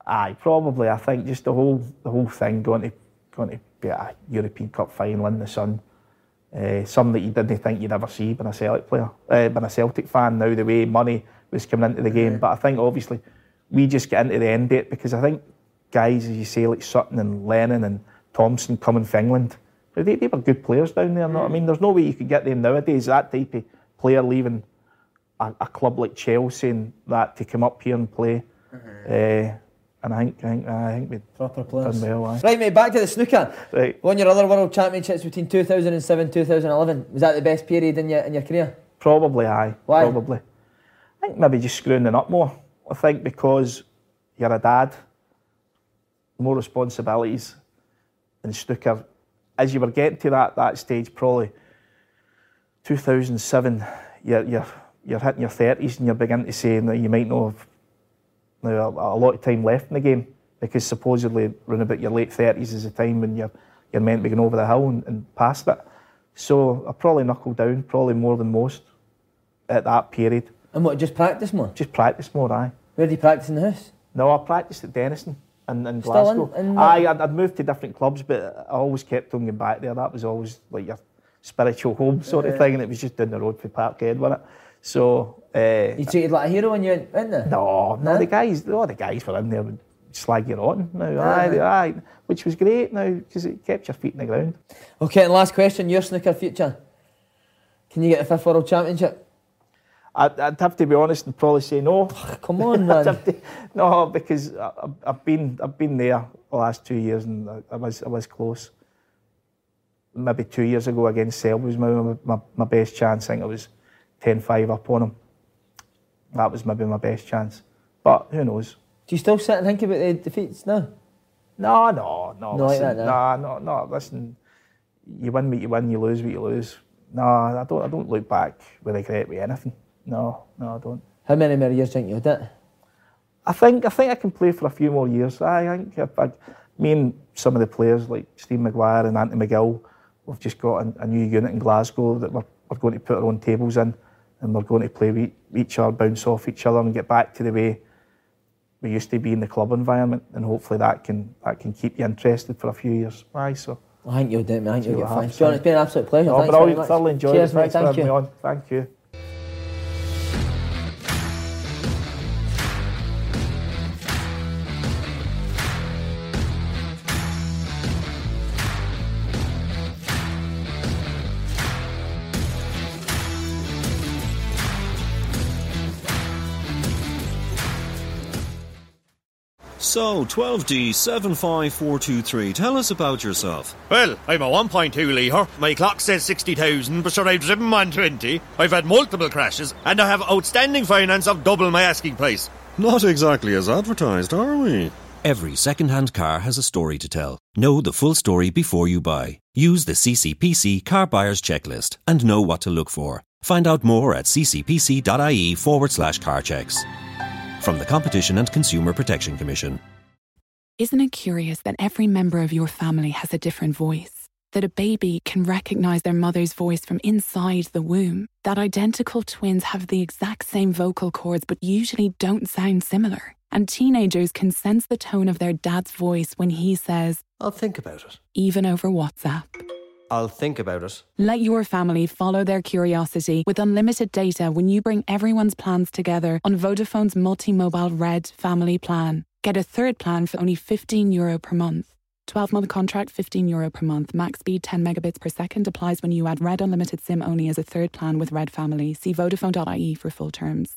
aye, probably. I think just the whole the whole thing going to going to be a European Cup final in the sun. Uh, something that you didn't think you'd ever see being a Celtic player, uh, being a Celtic fan. Now the way money was coming into the game, but I think obviously we just get into the end date because I think guys, as you say, like Sutton and Lennon and Thompson coming from England, they, they were good players down there. Know what I mean? There's no way you could get them nowadays. That type of player leaving a, a club like Chelsea and that to come up here and play. Uh, and I think I think I think we Proper players. done well. aye. Right, mate, back to the snooker. Right. Won your other World Championships between 2007 2011. Was that the best period in your in your career? Probably, aye. Why? Probably. I think maybe just screwing it up more. I think because you're a dad, more responsibilities in snooker. As you were getting to that that stage, probably 2007, you're you're you're hitting your 30s and you're beginning to say that you might not have now a, a lot of time left in the game because supposedly around about your late 30s is the time when you're you're meant to be going over the hill and, and past it. So I probably knuckled down, probably more than most at that period. And what, just practice more? Just practice more, aye. Where do you practice in the house? No, I practiced at Dennistoun in, in Still Glasgow. in aye, I'd, I'd moved to different clubs, but I always kept on going back there. That was always like your spiritual home sort of thing, and it was just down the road for Parkhead, wasn't it? So, uh, You treated like a hero when you went in there? no, no, No? the guys, all the guys were in there would slag you rotten. No, aye, aye, which was great now because it kept your feet in the ground. Okay, and last question, your snooker future. Can you get a fifth World Championship? I'd, I'd have to be honest and probably say no. Come on, man. have to- no, because I, I've- I've been I've been there the last two years and I, I was I was close. Maybe two years ago against Selby was my, my, my best chance. I think I was 10-5 up on him. That was maybe my best chance. But who knows? Do you still sit and think about the defeats now? No, no, no. Not like that, no? Nah, no, no. Listen, you win what you win, you lose what you lose. No, I don't. I don't look back with regret with anything. No, no, I don't. How many more years do you think you'll do it? I think I think I can play for a few more years. I think if I, me and some of the players like Steve Maguire and Anthony McGill, we've just got a, a new unit in Glasgow that we're, we're going to put our own tables in, and we're going to play with each other, bounce off each other, and get back to the way we used to be in the club environment. And hopefully that can that can keep you interested for a few years. Aye, so. I think you'll do it. I think you'll get fine. John, it's eh? been an absolute pleasure. No, Thanks but very I much. thoroughly enjoyed Cheers, it. mate. Thanks for having you. me on. Thank you. So, 12D 75423, tell us about yourself. Well, I'm a 1.2 litre. My clock says 60,000, but sure, I've driven 120. I've had multiple crashes, and I have outstanding finance of double my asking price. Not exactly as advertised, are we? Every second-hand car has a story to tell. Know the full story before you buy. Use the CCPC Car Buyer's Checklist and know what to look for. Find out more at ccpc.ie forward slash car checks. From the Competition and Consumer Protection Commission. Isn't it curious that every member of your family has a different voice? That a baby can recognize their mother's voice from inside the womb? That identical twins have the exact same vocal cords but usually don't sound similar? And teenagers can sense the tone of their dad's voice when he says, I'll think about it. even over WhatsApp. I'll think about it. Let your family follow their curiosity with unlimited data when you bring everyone's plans together on Vodafone's multi-mobile Red family plan. Get a third plan for only 15 euro per month. 12 month contract, 15 euro per month. Max speed 10 megabits per second applies when you add Red Unlimited SIM only as a third plan with Red Family. See Vodafone.ie for full terms.